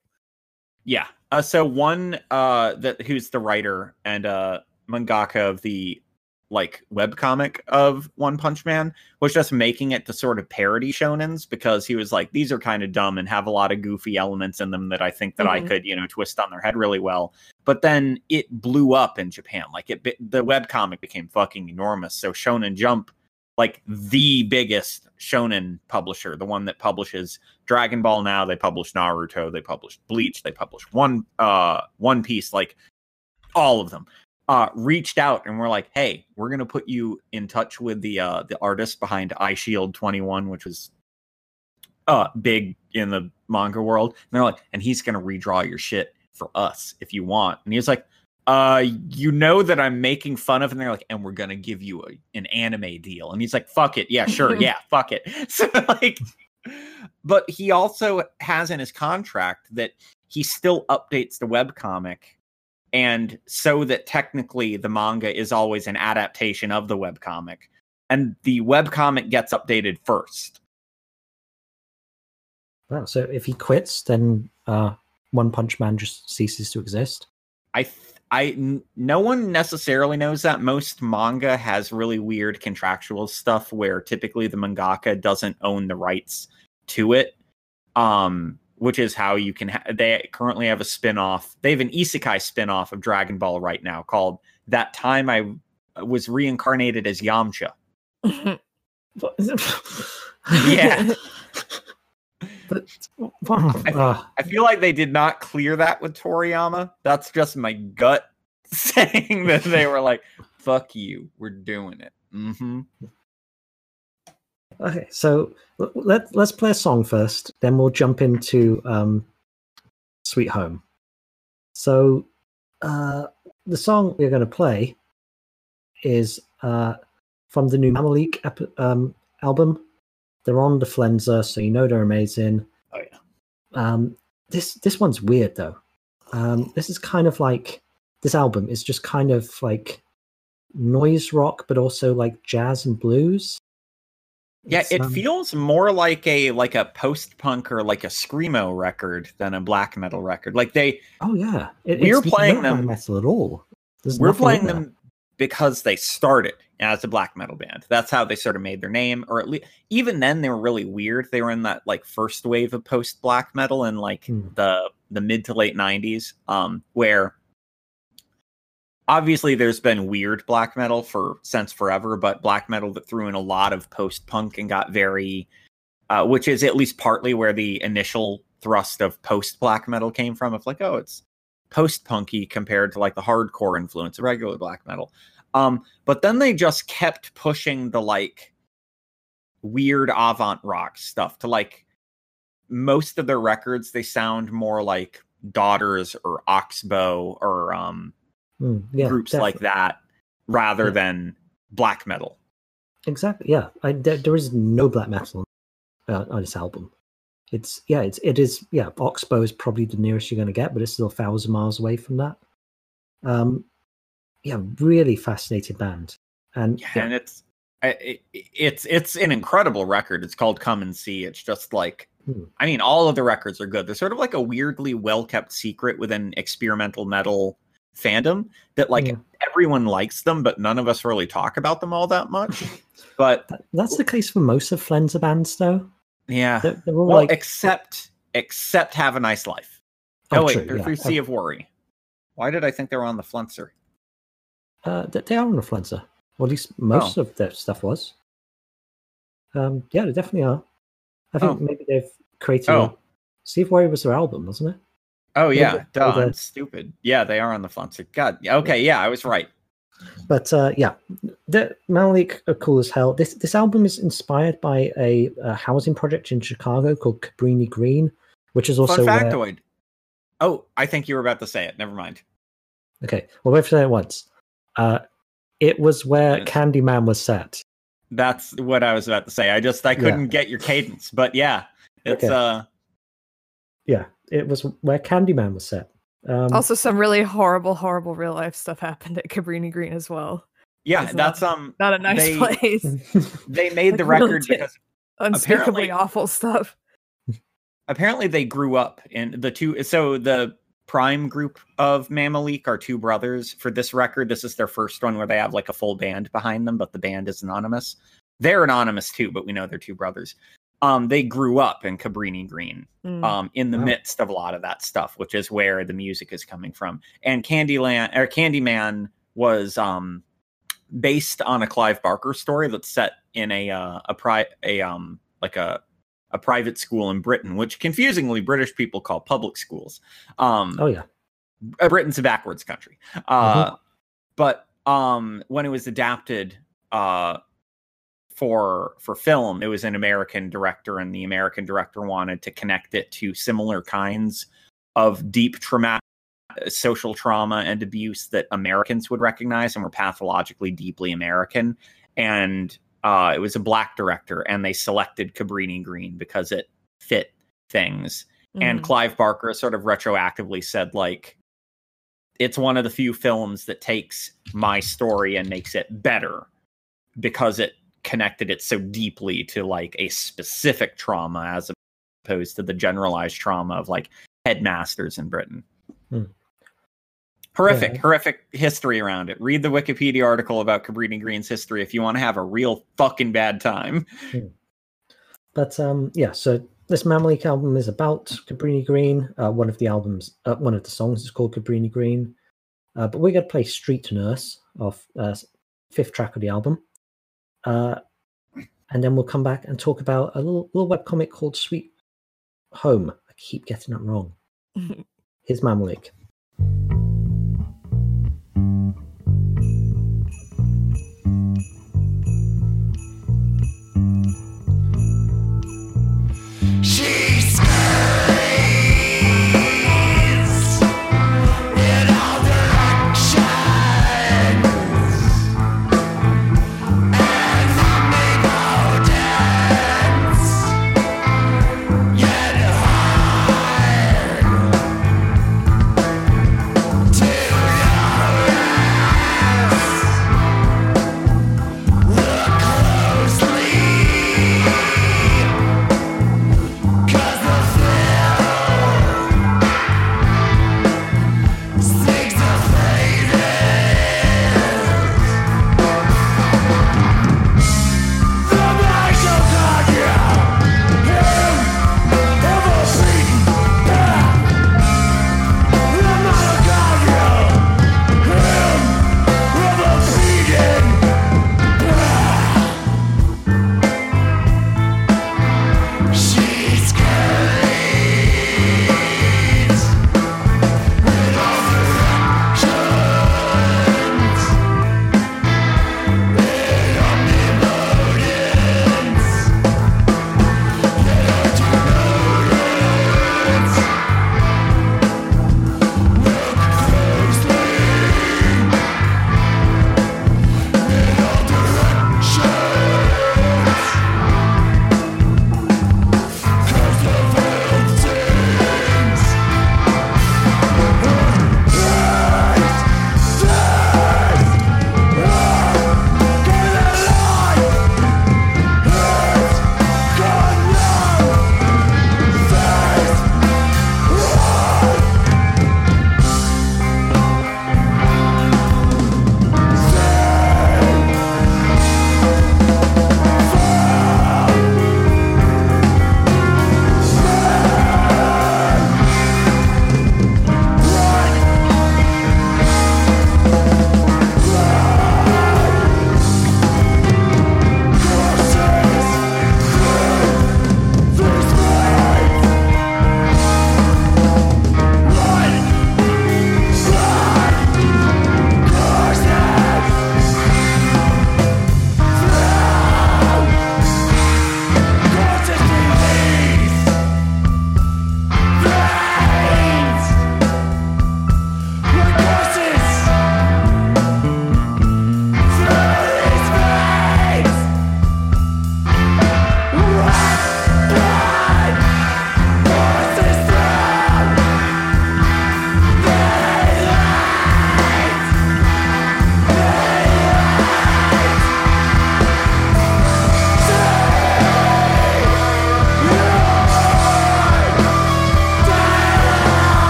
Yeah. Uh, so one uh that who's the writer and uh mangaka of the like webcomic of One Punch Man was just making it to sort of parody shonens because he was like these are kind of dumb and have a lot of goofy elements in them that I think that I Mhm. could, you know, twist on their head really well. But then it blew up in Japan. Like it the webcomic became fucking enormous. So Shonen Jump like the biggest shonen publisher, the one that publishes Dragon Ball now, they publish Naruto, they publish Bleach, they publish One uh One Piece, like all of them. Uh reached out and we're like, "Hey, we're going to put you in touch with the uh the artist behind Eyeshield 21, which was uh big in the manga world." And they're like, "And he's going to redraw your shit for us if you want." And he was like, uh you know that i'm making fun of and they're like and we're gonna give you a, an anime deal and he's like fuck it yeah sure (laughs) yeah fuck it (laughs) so like but he also has in his contract that he still updates the webcomic and so that technically the manga is always an adaptation of the webcomic and the webcomic gets updated first well, So if he quits, then uh, One Punch Man just ceases to exist. I th- I n- no one necessarily knows that most manga has really weird contractual stuff where typically the mangaka doesn't own the rights to it. Um which is how you can ha- they currently have a spin-off. They have an isekai spin-off of Dragon Ball right now called That Time I Was Reincarnated as Yamcha. (laughs) Yeah. but uh, I feel like they did not clear that with Toriyama. That's just my gut (laughs) saying that they were like, "Fuck you, we're doing it." hmm okay, so let let's play a song first, then we'll jump into um, Sweet Home. So uh, the song we're going to play is uh, from the new Mamaleek ep- um, album. They're on the Flenser, so you know they're amazing. Oh yeah. Um, this this one's weird though. Um, this is kind of like this album is just kind of like noise rock, but also like jazz and blues. Yeah, It's, it um, feels more like a like a post punk or like a screamo record than a black metal record. Like they Oh yeah, it, We're playing them- metal at all. There's we're playing them because they started as a black metal band. That's how they sort of made their name. Or at least even then they were really weird. They were in that like first wave of post black metal in like Hmm. the the mid to late nineties, um, where obviously there's been weird black metal for since forever, but black metal that threw in a lot of post punk and got very uh, which is at least partly where the initial thrust of post black metal came from. Of like, oh, it's post punky compared to like the hardcore influence of regular black metal. Um, but then they just kept pushing the like weird avant rock stuff to like most of their records. They sound more like Daughters or Oxbow or um, Mm, yeah, groups like that rather Yeah. than black metal. Exactly. Yeah, I, there, there is no black metal uh, on this album. It's yeah, it's it is yeah. Oxbow is probably the nearest you're going to get, but it's still a thousand miles away from that. Um, yeah, really fascinating band, and Yeah, yeah, and it's it, it's it's an incredible record. It's called Come and See. It's just like Hmm. I mean, all of the records are good. They're sort of like a weirdly well kept secret within experimental metal fandom that like Yeah. everyone likes them, but none of us really talk about them all that much. (laughs) but that's the case for most of Flenser bands, though. yeah, They're, they're all well, like except except Have a Nice Life. Oh, Oh, wait, true, they're yeah. through Sea of Worry. Why did I think they were on the Flenser? Uh, they, are on the Flenser. Or at least most Oh. of their stuff was. Um, yeah, they definitely are. I think Oh. maybe they've created. Oh. A, Sea of Worry was their album, wasn't it? Oh yeah, duh, the- stupid. Yeah, they are on the Flenser. God, okay, yeah, I was right. But uh, yeah, the Malik are cool as hell. This this album is inspired by a, a housing project in Chicago called Cabrini Green, which is also Fun where, factoid. Oh, I think you were about to say it. Never mind. okay. Well, we've said it once. Uh, it was where Yes. Candyman was set. That's what I was about to say. I just I couldn't get your cadence, but yeah, it's Okay. uh Yeah, it was where Candyman was set. Um, also, some really horrible, horrible real life stuff happened at Cabrini Green as well. yeah, It's that's not- um Not a nice They- place. (laughs) they made the Like, really record because Unspeakably apparently- awful stuff. apparently they grew up in the two so the prime group of Mamaleek are two brothers for this record this is their first one where they have like a full band behind them but the band is anonymous they're anonymous too but we know they're two brothers um they grew up in Cabrini Green Mm. um in the Wow. midst of a lot of that stuff which is where the music is coming from and Candyland or Candyman was um based on a Clive Barker story that's set in a uh, a pri- a um like a a private school in Britain, which confusingly British people call public schools. Um, oh yeah, uh, Britain's a backwards country. Uh, But um, when it was adapted uh, for for film, it was an American director, and the American director wanted to connect it to similar kinds of deep traumatic social trauma and abuse that Americans would recognize and were pathologically deeply American. And uh, it was a black director, and they selected Cabrini Green because it fit things and Mhm. Clive Barker sort of retroactively said like it's one of the few films that takes my story and makes it better because it connected it so deeply to like a specific trauma as opposed to the generalized trauma of like headmasters in Britain. Hmm. Horrific, Yeah. horrific history around it. Read the Wikipedia article about Cabrini Green's history if you want to have a real fucking bad time. But um, yeah, so this Mamaleek album is about Cabrini Green. Uh, one of the albums, uh, one of the songs is called Cabrini Green. Uh, but we're going to play Street Nurse off uh, fifth track of the album. Uh, and then we'll come back and talk about a little, little webcomic called Sweet Home. I keep getting it wrong. (laughs) Here's Mamaleek.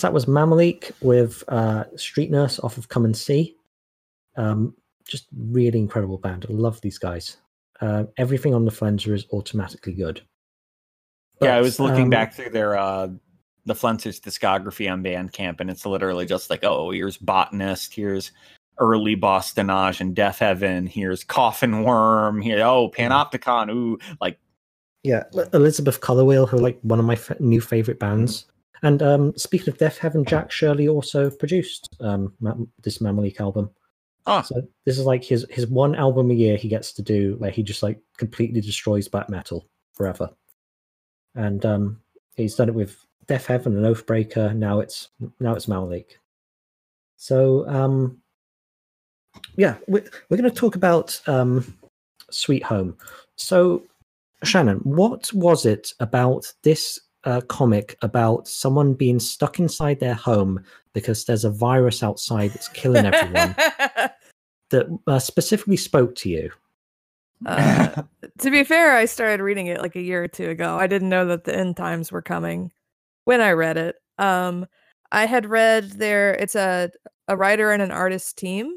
So that was Mamaleek with uh, Street Nurse off of Come and See. Um, just really incredible band. I love these guys. Uh, everything on the Flenser is automatically good. yeah, I was looking um, back through their uh the Flensers discography on Bandcamp, and it's literally just like, oh, here's Botanist, here's early Bosse-de-Nage and Deafheaven, here's Coffin Worm, here, oh, Panopticon, ooh, like Yeah, Li- Elizabeth Colorwheel, who are like one of my f- new favorite bands. And um, speaking of Deafheaven, Jack Shirley also produced um, this Mamaleek album. Ah. So this is like his his one album a year he gets to do where he just like completely destroys black metal forever. And um, he's done it with Death Heaven and Oathbreaker. Now it's now it's Mamaleek. So um, yeah, we're, we're going to talk about um, Sweet Home. So Shannon, what was it about this uh, comic about someone being stuck inside their home because there's a virus outside that's killing everyone (laughs) that uh, specifically spoke to you? Uh, to be fair, I started reading it like a year or two ago. I didn't know that the end times were coming when I read it. Um, I had read there. It's a a writer and an artist team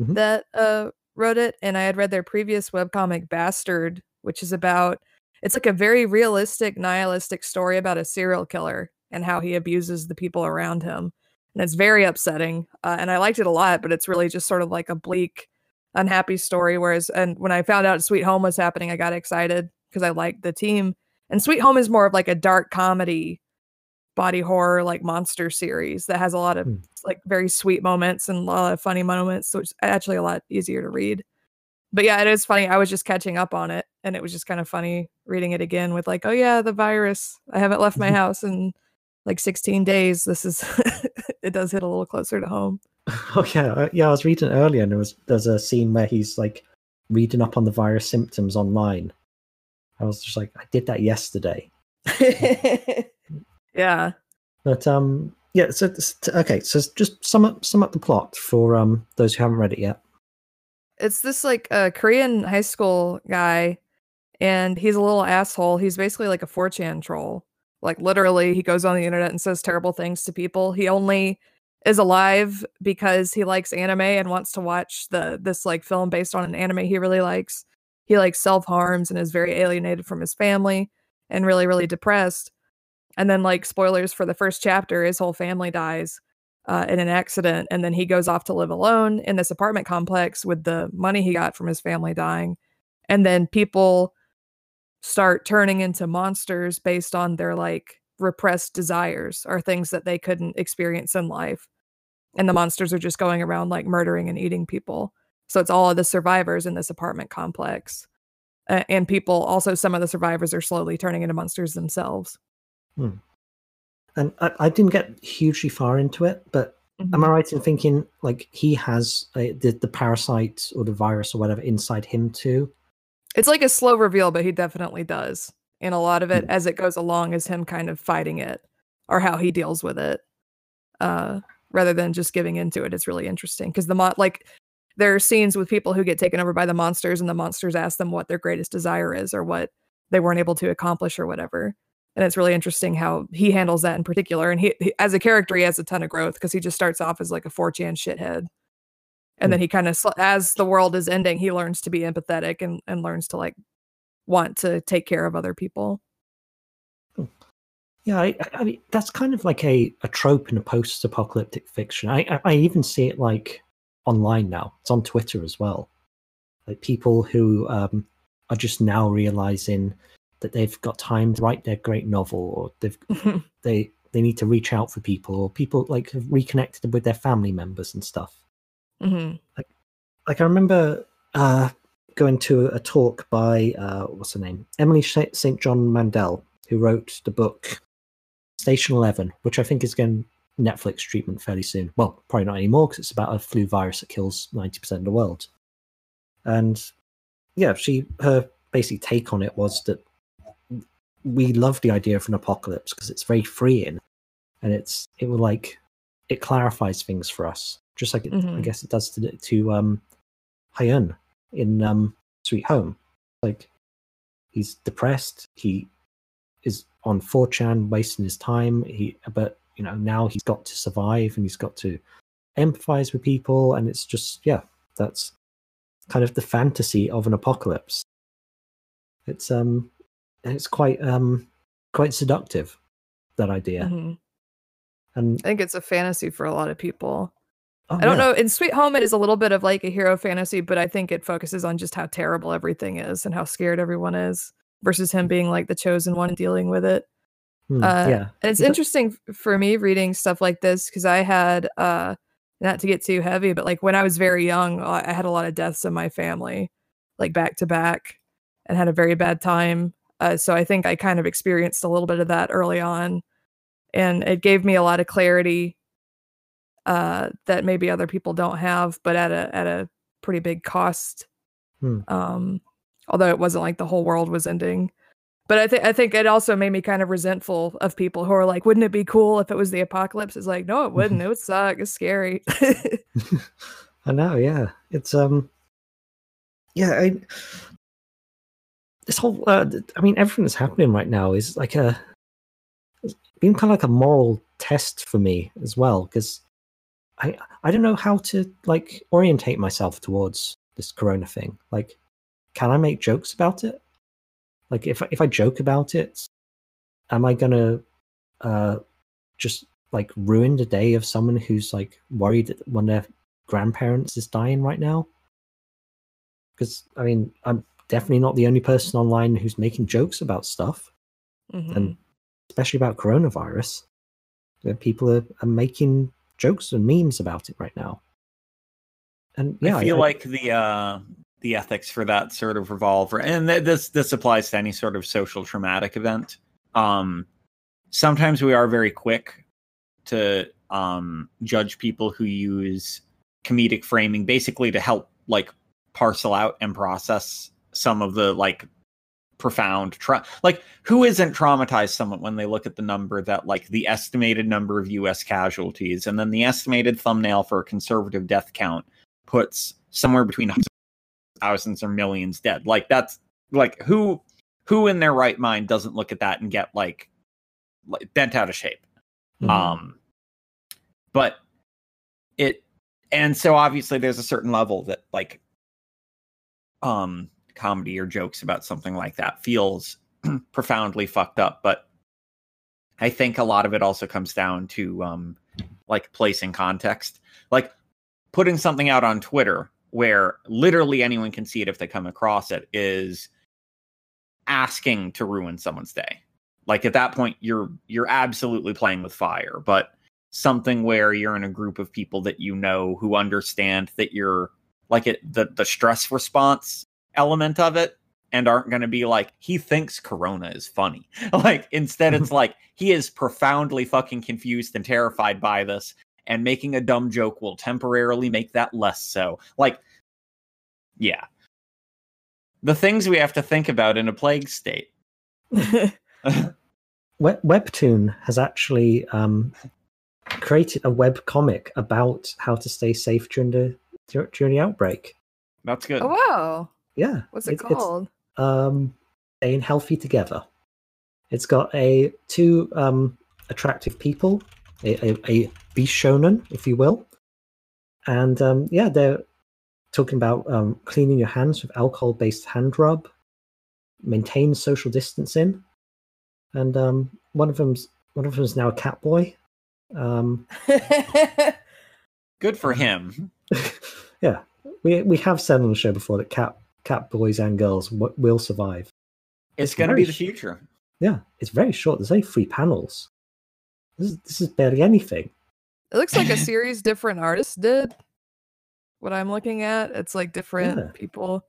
Mhm. that uh, wrote it, and I had read their previous webcomic Bastard, which is about. It's like a very realistic, nihilistic story about a serial killer and how he abuses the people around him, and it's very upsetting. Uh, and I liked it a lot, but it's really just sort of like a bleak unhappy story. Whereas, and when I found out Sweet Home was happening, I got excited because I liked the team. And Sweet Home is more of like a dark comedy, body horror, like monster series that has a lot of Hmm. like very sweet moments and a lot of funny moments. So it's actually a lot easier to read. But yeah, it is funny. I was just catching up on it and it was just kind of funny reading it again with like, oh yeah, the virus. I haven't left my house in like 16 days. This is, (laughs) it does hit a little closer to home. (laughs) Oh yeah, uh, yeah. I was reading it earlier, and there was there's a scene where he's like reading up on the virus symptoms online. I was just like, I did that yesterday. (laughs) yeah. But um, yeah. So okay, so just sum up sum up the plot for um those who haven't read it yet. It's this like uh, Korean high school guy, and he's a little asshole. He's basically like a 4chan troll. Like literally, he goes on the internet and says terrible things to people. He only is alive because he likes anime and wants to watch the this like film based on an anime he really likes. He like self harms and is very alienated from his family and really really depressed. And then like spoilers for the first chapter, his whole family dies uh, in an accident, and then he goes off to live alone in this apartment complex with the money he got from his family dying. And then people start turning into monsters based on their like repressed desires or things that they couldn't experience in life. And the monsters are just going around like murdering and eating people. So it's all of the survivors in this apartment complex. Uh, and people, also, some of the survivors are slowly turning into monsters themselves. And I, I didn't get hugely far into it, but am I right in thinking like he has uh, the the parasite or the virus or whatever inside him too? It's like a slow reveal, but he definitely does. And a lot of it as it goes along is him kind of fighting it or how he deals with it. Uh rather than just giving into it. It's really interesting because the mon like there are scenes with people who get taken over by the monsters and the monsters ask them what their greatest desire is or what they weren't able to accomplish or whatever. And it's really interesting how he handles that in particular. And he, he as a character, he has a ton of growth because he just starts off as like a 4chan shithead. And then he kind of, as the world is ending, he learns to be empathetic and, and learns to like want to take care of other people. Yeah, I, I- mean that's kind of like a, a trope in a post-apocalyptic fiction. I, I I even see it like online now. It's on Twitter as well. Like people who um, are just now realizing that they've got time to write their great novel, or they've (laughs) they they need to reach out for people, or people like have reconnected with their family members and stuff. Hmm like I remember uh, going to a talk by uh, what's her name, Emily St. John Mandel, who wrote the book Station Eleven, which I think is getting Netflix treatment fairly soon. Well, probably not anymore because it's about a flu virus that kills ninety percent of the world. And yeah, she her basic take on it was that we love the idea of an apocalypse because it's very freeing, and it's it will like it clarifies things for us, just like it, I guess it does to to um Hyun in um Sweet Home. Like he's depressed, he is on 4chan wasting his time, he but you know now he's got to survive and he's got to empathize with people and it's just yeah that's kind of the fantasy of an apocalypse it's um it's quite um quite seductive that idea Mhm. and I think it's a fantasy for a lot of people. Oh, I don't yeah. know. In Sweet Home, it is a little bit of like a hero fantasy, but I think it focuses on just how terrible everything is and how scared everyone is versus him being like the chosen one dealing with it. Hmm, uh, yeah And it's interesting for me reading stuff like this because I had, uh, not to get too heavy, but like when I was very young, I I had a lot of deaths in my family, like back to back, and had a very bad time. Uh, so I think I kind of experienced a little bit of that early on, and it gave me a lot of clarity uh, that maybe other people don't have, but at a at a pretty big cost. Hmm. Um, although it wasn't like the whole world was ending. But I think I think it also made me kind of resentful of people who are like, "Wouldn't it be cool if it was the apocalypse?" It's like, no, it wouldn't. it would suck. It's scary. (laughs) (laughs) I know, yeah. It's um, yeah. I, this whole, uh, I mean, everything that's happening right now is like a, it's been kind of like a moral test for me as well because I I don't know how to like orientate myself towards this Corona thing. Like, can I make jokes about it? Like, if if I joke about it, am I gonna uh just like ruin the day of someone who's like worried that one of their grandparents is dying right now? Because I mean, I'm definitely not the only person online who's making jokes about stuff, Mhm. and especially about coronavirus. That people are, are making jokes and memes about it right now. And yeah, I feel like the uh, the ethics for that sort of revolve, and th- this this applies to any sort of social traumatic event. Um, sometimes we are very quick to um, judge people who use comedic framing, basically to help like parcel out and process some of the like profound tra- like who isn't traumatized somewhat when they look at the number that like the estimated number of US casualties and then the estimated thumbnail for a conservative death count puts somewhere between thousands or millions dead. Like that's like who who in their right mind doesn't look at that and get like like bent out of shape. Mhm. Um but it and so obviously there's a certain level that like um comedy or jokes about something like that feels (clears throat) profoundly fucked up, but I think a lot of it also comes down to um like placing context. Like putting something out on Twitter where literally anyone can see it if they come across it is asking to ruin someone's day. Like at that point you're you're absolutely playing with fire, but something where you're in a group of people that you know who understand that you're like it the the stress response element of it and aren't going to be like he thinks corona is funny. (laughs) Like instead it's (laughs) like he is profoundly fucking confused and terrified by this and making a dumb joke will temporarily make that less so. Like, yeah. The things we have to think about in a plague state. (laughs) Web- Webtoon has actually um, created a web comic about how to stay safe during the during the outbreak. That's good. oh wow, Yeah, what's it it's- it's, called? um, staying healthy together. It's got a two um, attractive people, a, a, a bishonen, if you will, and um, yeah, they're talking about um, cleaning your hands with alcohol-based hand rub, maintain social distancing, and um, one of them's one of them's now a cat boy. Um, (laughs) Good for him. (laughs) yeah, we we have said on the show before that cat cat boys and girls w- will survive. It's It's going to be the sh- future. Yeah, it's very short. There's only three panels. This is, this is barely anything. It looks like a (laughs) series different artists did. What I'm looking at, it's like different Yeah. people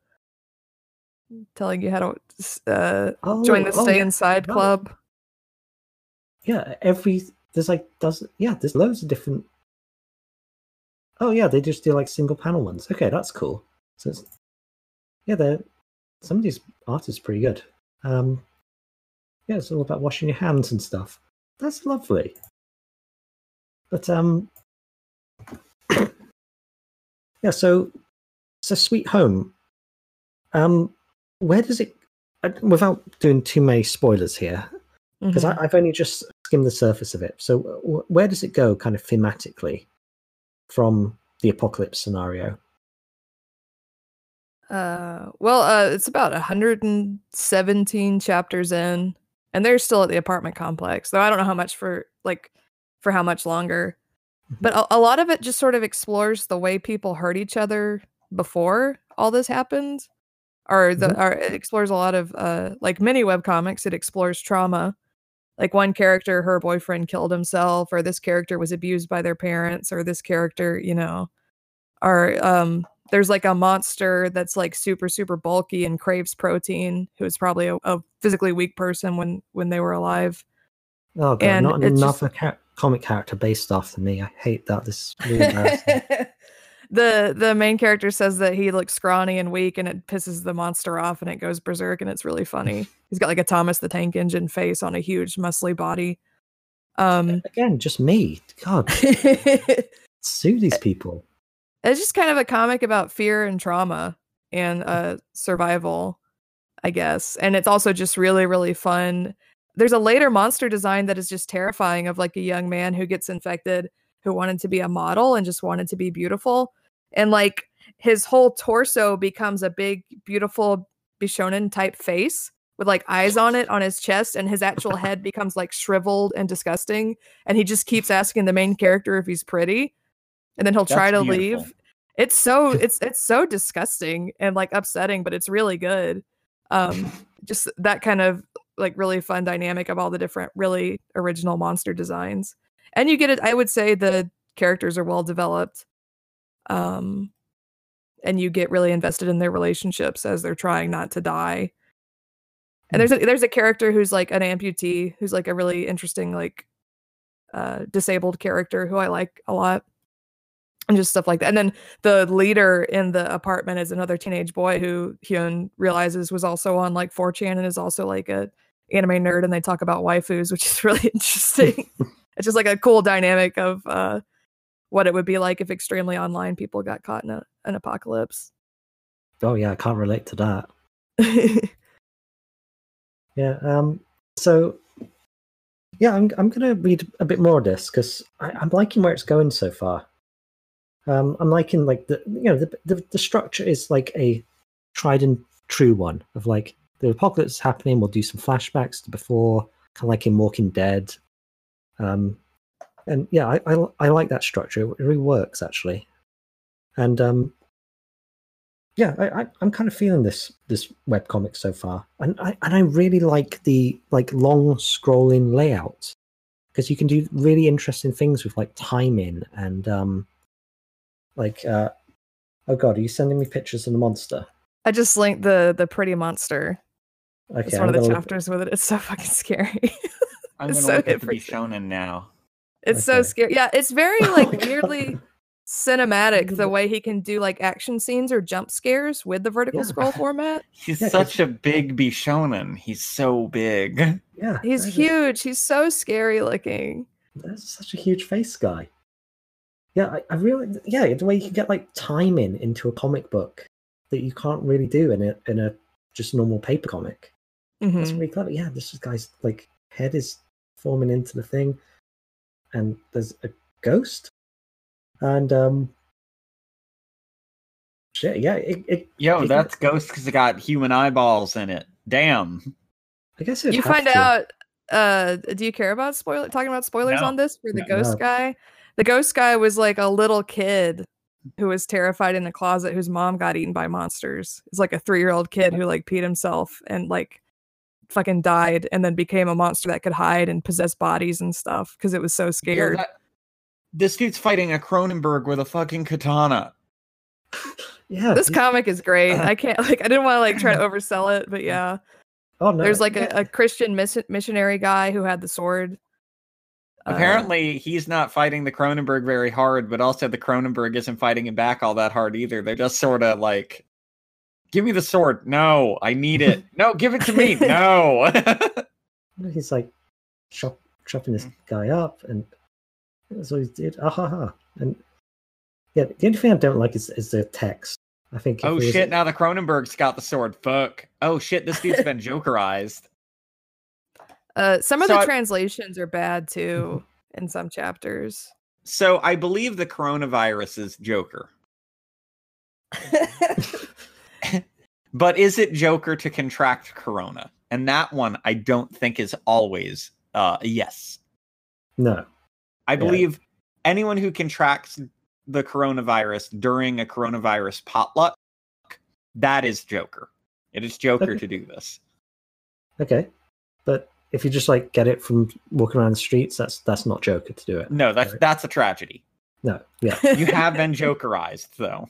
telling you how to uh, Oh, join the oh, Stay yeah, Inside right. Club. Yeah, every there's like does yeah, there's loads of different. Oh yeah, they just do like single panel ones. Okay, that's cool. So it's, yeah, they're some of these artists pretty good. Um, yeah, it's all about washing your hands and stuff. That's lovely. But um, (coughs) yeah. So, so Sweet Home. Um, where does it? uh, Without doing too many spoilers here, because Mhm. I've only just skimmed the surface of it. So w- where does it go, kind of thematically, from the apocalypse scenario? Uh, well, uh, it's about 117 chapters in, and they're still at the apartment complex. Though I don't know how much for like for how much longer. Mhm. But a, a lot of it just sort of explores the way people hurt each other before all this happened, or the Mhm. or it explores a lot of uh like many web comics. It explores trauma. Like one character, her boyfriend killed himself, or this character was abused by their parents, or this character, you know, or um there's like a monster that's like super super bulky and craves protein who's probably a, a physically weak person when when they were alive Oh god, And not it's just- another comic character based off of me. I hate that. This is really (laughs) the the main character says that he looks scrawny and weak and it pisses the monster off and it goes berserk and it's really funny (laughs) he's got like a thomas the tank engine face on a huge muscly body um Again, just me. God, (laughs) sue these people. It's just kind of a comic about fear and trauma and uh survival i guess and it's also just really really fun. There's a later monster design that is just terrifying of like a young man who gets infected who wanted to be a model and just wanted to be beautiful and like his whole torso becomes a big beautiful bishonen type face with like eyes on it on his chest and his actual (laughs) head becomes like shriveled and disgusting and he just keeps asking the main character if he's pretty and then he'll try to beautiful. leave. It's so it's it's so disgusting and like upsetting but it's really good. Um (laughs) just that kind of like really fun dynamic of all the different really original monster designs. And you get it i would say the characters are well developed um and you get really invested in their relationships as they're trying not to die. And there's a there's a character who's like an amputee who's like a really interesting like uh disabled character who i like a lot and just stuff like that and then the leader in the apartment is another teenage boy who hyun realizes was also on like 4chan and is also like a anime nerd and they talk about waifus which is (laughs) really interesting (laughs) it's just like a cool dynamic of uh what it would be like if extremely online people got caught in a, an apocalypse Oh yeah, I can't relate to that. (laughs) Yeah. Um. So. Yeah, I'm. I'm gonna read a bit more of this because I'm liking where it's going so far. Um, I'm liking like the you know the, the the structure is like a tried and true one of like the apocalypse is happening. We'll do some flashbacks to before, kind of like in Walking Dead. Um, and yeah, I, I I like that structure. It really works actually. And um, yeah, I, I I'm kind of feeling this this webcomic so far, and I and I really like the like long scrolling layout because you can do really interesting things with like timing and um like uh oh god, are you sending me pictures of the monster? i just linked the the pretty monster Okay, it's one of I'm the gonna look- chapters with it it's so fucking scary (laughs) I'm gonna so look at the interesting. Shonen now. It's so scary. Yeah, it's very like Oh (laughs) weirdly cinematic the (laughs) way he can do like action scenes or jump scares with the vertical Yeah. scroll format. He's Yeah, 'cause- such a big Bishonen. He's so big. Yeah, He's there's a- huge. He's so scary looking. That's such a huge face guy. Yeah, I, I really yeah, the way you can get like timing into a comic book that you can't really do in a in a just normal paper comic. That's Mhm. really clever. Yeah, this guy's like head is forming into the thing, and there's a ghost, and um, shit. Yeah, it, it Yo, It- that's Ghost because it got human eyeballs in it. Damn. I guess it'd You find to. out uh do you care about spoiler talking about spoilers No. on this for the No. ghost No. guy? The ghost guy was like a little kid who was terrified in the closet whose mom got eaten by monsters. It's like a 3-year-old kid who like peed himself and like fucking died and then became a monster that could hide and possess bodies and stuff because it was so Yo, scared. that- this dude's fighting a Cronenberg with a fucking katana. Yeah, this he's- comic is great. Uh, I can't like I didn't want to like try to (laughs) oversell it, but yeah. oh no, There's like yeah. a, a Christian miss- missionary guy who had the sword. Uh, Apparently, he's not fighting the Cronenberg very hard, but also the Cronenberg isn't fighting him back all that hard either. They're just sort of like, "Give me the sword." No, I need it. (laughs) No, give it to me. No. (laughs) he's like chop, chopping this guy up, and that's what he did. Ah ha ha. And yeah, the only thing I don't like is, is the text. I think. oh it was- shit! Now the Cronenberg's got the sword. Fuck. Oh shit! This dude's been (laughs) Jokerized. Uh, some of So the I- translations are bad too in some chapters. So I believe the coronavirus is Joker. (laughs) But is it Joker to contract corona? And that one I don't think is always uh yes. No. I Yeah. believe anyone who contracts the coronavirus during a coronavirus potluck, that is Joker. It is Joker Okay. to do this. Okay. But if you just like get it from walking around the streets, that's that's not Joker to do it. No, that's Right. that's a tragedy. No. Yeah. (laughs) You have been Jokerized though,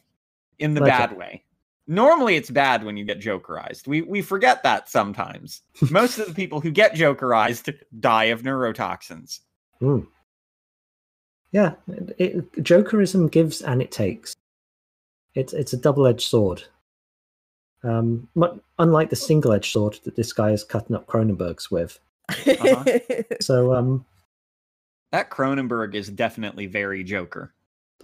in the Okay. bad way. Normally, it's bad when you get Jokerized. We we forget that sometimes. (laughs) Most of the people who get Jokerized die of neurotoxins. Mm. Yeah. It, it, Jokerism gives and it takes. It's it's a double edged sword. Um, unlike the single edged sword that this guy is cutting up Cronenberg's with. Uh-huh. (laughs) So um, That Cronenberg is definitely very Joker.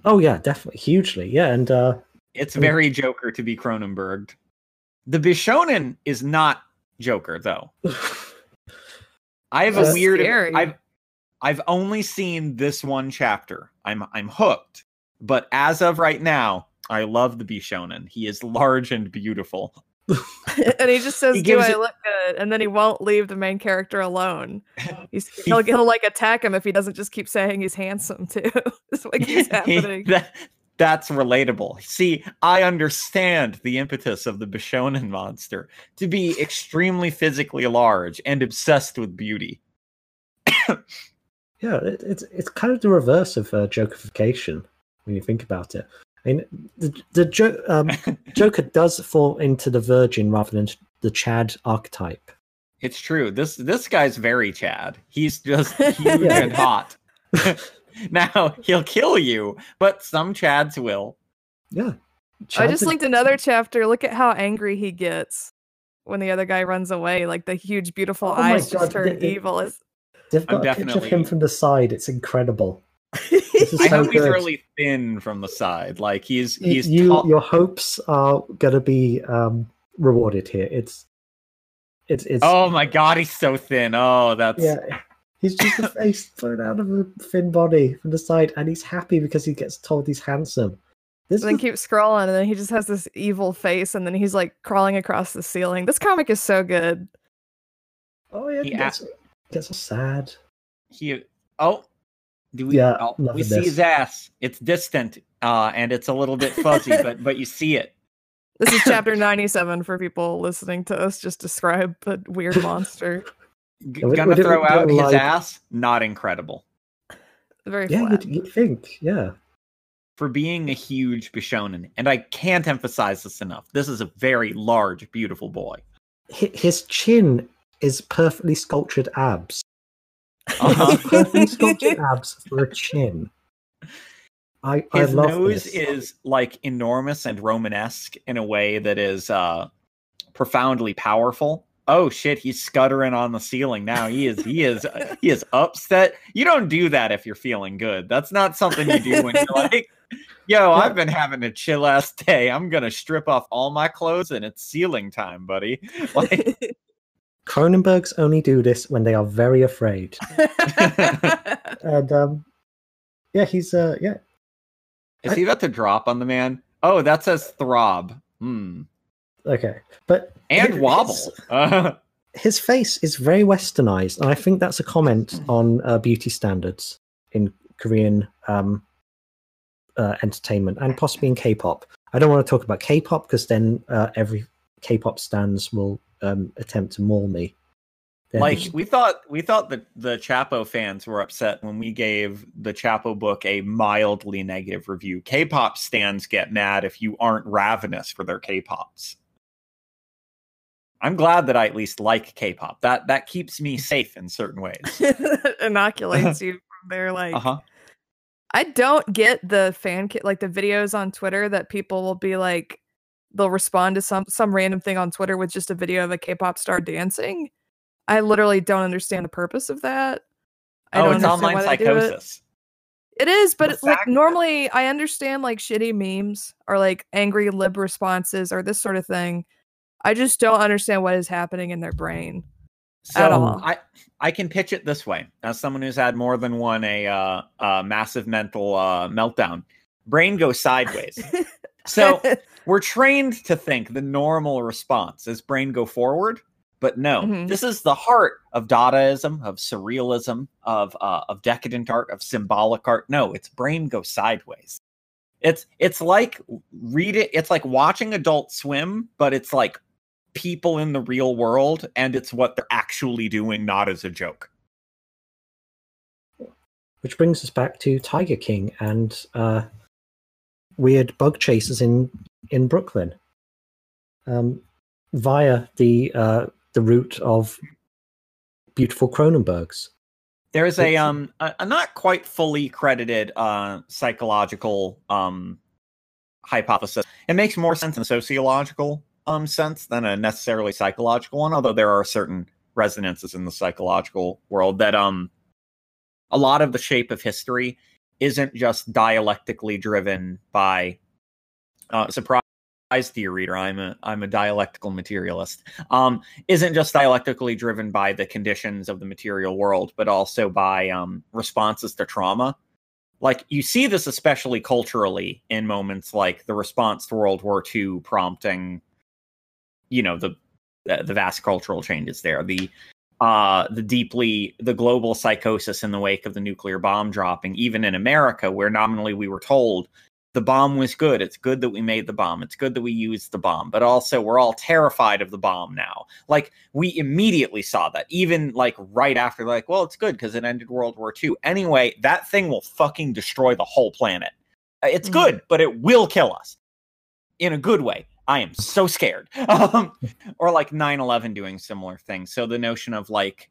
oh yeah, definitely hugely. Yeah, and uh, It's very Joker to be Cronenberg. The Bishonen is not Joker though. (laughs) I have a weird. scary. I've I've only seen this one chapter. I'm I'm hooked. But as of right now, I love the Bishonen. He is large and beautiful. (laughs) and he just says, He "Do I it- look good?" And then he won't leave the main character alone. (laughs) He's, he'll, he'll like attack him if he doesn't just keep saying he's handsome too. (laughs) That's what keeps happening. That- that's relatable. See, I understand the impetus of the Bishonen monster to be extremely physically large and obsessed with beauty. (coughs) Yeah, it, it's it's kind of the reverse of uh, Jokerification when you think about it. I mean, the the jo- um, (laughs) Joker does fall into the Virgin rather than the Chad archetype. It's true. This this guy's very Chad. He's just (laughs) huge Yeah. and hot. (laughs) now he'll kill you, but some Chads will. Yeah, I Chad's just a- linked another chapter. Look at how angry he gets when the other guy runs away. Like the huge, beautiful Oh my eyes God, just turn the- the- evil. It's, They've I'm got a picture of him from the side. It's incredible. This is I so hope he's really thin from the side. Like he's he's you, tall- your hopes are gonna be um, rewarded here. It's it's it's Oh my god, he's so thin. Oh, that's yeah. He's just a face thrown out of a thin body from the side, and he's happy because he gets told he's handsome. This and then was- keep scrolling, and then he just has this evil face, and then he's like crawling across the ceiling. This comic is so good. oh yeah, he he gets, gets sad. he oh do we Yeah, oh, we see this. his ass. It's distant, uh, and it's a little bit fuzzy, but but you see it. (laughs) This is (laughs) chapter 97 for people listening to us just describe a weird (laughs) monster. G- Yeah, gonna throw out his like- ass. Not incredible. Very Yeah, flat. you'd, you'd think, yeah. for being a huge Bishonen, and I can't emphasize this enough. This is a very large, beautiful boy. His chin is perfectly sculptured abs. Uh-huh. perfectly sculptured abs for a chin. I, I His love nose this. is like enormous and Romanesque in a way that is uh, profoundly powerful. Oh shit, he's scuttering on the ceiling now. He is he is he is upset. You don't do that if you're feeling good. That's not something you do when you're like, yo, (laughs) I've been having a chill ass day. I'm gonna strip off all my clothes and it's ceiling time, buddy. (laughs) Like Cronenbergs only do this when they are very afraid. (laughs) And um, yeah, he's uh, yeah, Is he about to drop on the man? Oh, that says throb. Hmm. okay, but And his- wobble. Uh, (laughs) His face is very westernized, and I think that's a comment on uh, beauty standards in Korean um, uh, entertainment and possibly in K-pop. I don't want to talk about K-pop because then uh, every K-pop stands will um, attempt to maul me. They're like just- we thought we thought that the Chapo fans were upset when we gave the Chapo book a mildly negative review. K-pop stands get mad if you aren't ravenous for their K-pops. I'm glad that I at least like K-pop. That that keeps me safe in certain ways. (laughs) inoculates (laughs) you from their like Uh-huh. I don't get the fan kit like the videos on Twitter that people will be like they'll respond to some some random thing on Twitter with just a video of a K-pop star dancing. I literally don't understand the purpose of that. I Oh, don't it's online do it. psychosis. It is, but it's like that- normally I understand like shitty memes or like angry lib responses or this sort of thing. I just don't understand what is happening in their brain. So all. I I can pitch it this way as someone who's had more than one a uh, uh, massive mental uh, meltdown. Brain goes sideways. (laughs) so we're trained to think the normal response is brain go forward, but no, Mhm. this is the heart of Dadaism, of surrealism, of uh, of decadent art, of symbolic art. No, it's brain go sideways. It's it's like read it. It's like watching Adult Swim, but it's like people in the real world, and it's what they're actually doing, not as a joke. Which brings us back to Tiger King and uh, weird bug chasers in in Brooklyn, um, via the uh, the route of beautiful Cronenbergs. There's a um a, a not quite fully credited uh psychological um hypothesis. It makes more sense in a sociological um sense than a necessarily psychological one, although there are certain resonances in the psychological world that um a lot of the shape of history isn't just dialectically driven by uh surprise your reader. I'm a I'm a dialectical materialist um, isn't just dialectically driven by the conditions of the material world, but also by um, responses to trauma. Like you see this especially culturally in moments like the response to World War II prompting, you know, the the, the vast cultural changes there, the uh, the deeply the global psychosis in the wake of the nuclear bomb dropping, even in America, where nominally we were told the bomb was good. It's good that we made the bomb. It's good that we used the bomb. But also, we're all terrified of the bomb now. Like, we immediately saw that, even like right after, like, well, it's good because it ended World War II. Anyway, that thing will fucking destroy the whole planet. Uh, It's Mhm. good, but it will kill us in a good way. I am so scared. (laughs) Um, or like 9 11 doing similar things. So the notion of like,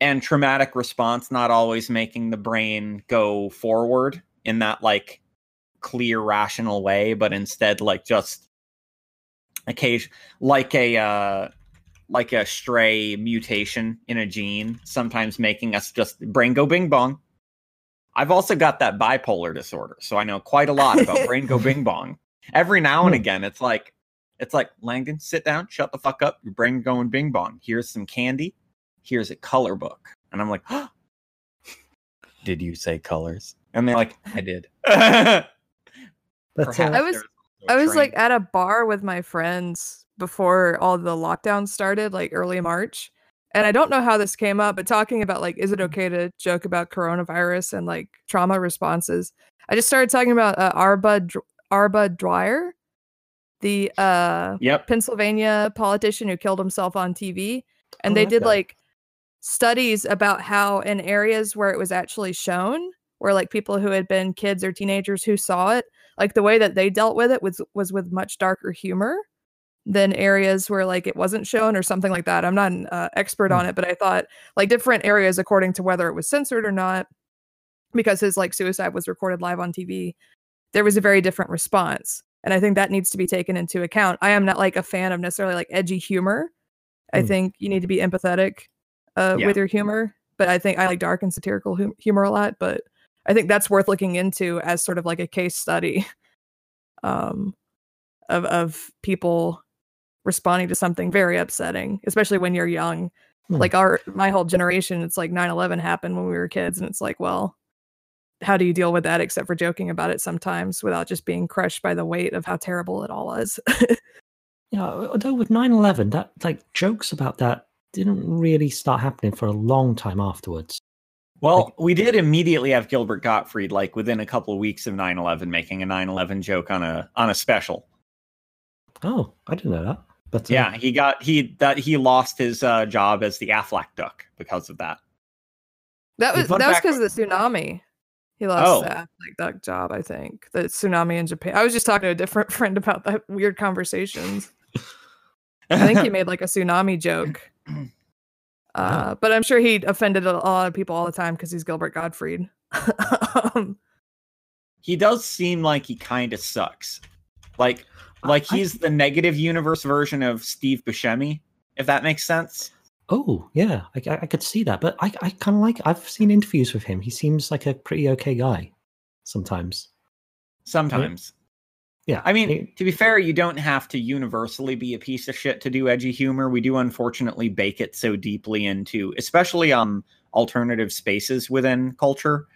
and traumatic response not always making the brain go forward in that like clear rational way but instead like just occasion like a uh like a stray mutation in a gene sometimes making us just brain go bing bong. I've also got that bipolar disorder so i know quite a lot about (laughs) brain go bing bong. Every now and Hmm. again it's like it's like langdon sit down shut the fuck up your brain going bing bong. Here's some candy. Here's a color book. And i'm like did you say colors and they're like i did But (laughs) Perhaps uh, I was- there's a I was like at a bar with my friends before all the lockdowns started, like early March. And I don't know how this came up, but talking about like, is it okay to joke about coronavirus and like trauma responses? I just started talking about uh, Arba Dr- R. Budd Dwyer, the uh, yep Pennsylvania politician who killed himself on TV. And Oh, they did guy. like studies about how in areas where it was actually shown, where like people who had been kids or teenagers who saw it, like the way that they dealt with it was was with much darker humor than areas where like it wasn't shown or something like that. I'm not an uh, expert on it, but I thought like different areas according to whether it was censored or not, because his like suicide was recorded live on TV, there was a very different response. And I think that needs to be taken into account. I am not like a fan of necessarily like edgy humor. I Hmm. think you need to be empathetic uh, Yeah. with your humor, but I think I like dark and satirical hum- humor a lot. But I think that's worth looking into as sort of like a case study (laughs) um, of of people responding to something very upsetting, especially when you're young. Hmm. Like our my whole generation, it's like 9-11 happened when we were kids, and it's like, well, how do you deal with that except for joking about it sometimes without just being crushed by the weight of how terrible it all was? (laughs) yeah, although with 9-11, that like jokes about that didn't really start happening for a long time afterwards. Well, we did immediately have Gilbert Gottfried, like within a couple of weeks of 9-11, making a 9-11 joke on a on a special. Oh, I didn't know that. But uh, Yeah, he got he that he lost his uh, job as the Aflac duck because of that. That was that was because of the tsunami. He lost Oh. that like that job, I think. The tsunami in Japan. I was just talking to a different (laughs) friend about that weird conversations. I think he (laughs) made like a tsunami joke. (clears throat) Uh, but I'm sure he offended a lot of people all the time because he's Gilbert Gottfried. (laughs) um, he does seem like he kind of sucks. Like like I- he's the negative universe version of Steve Buscemi, if that makes sense. Oh, yeah, I, I I could see that. But I, I kind of like. I've seen interviews with him. He seems like a pretty okay guy. Sometimes. Sometimes. Yeah. I mean, to be fair, you don't have to universally be a piece of shit to do edgy humor. We do unfortunately bake it so deeply into, especially um alternative spaces within culture,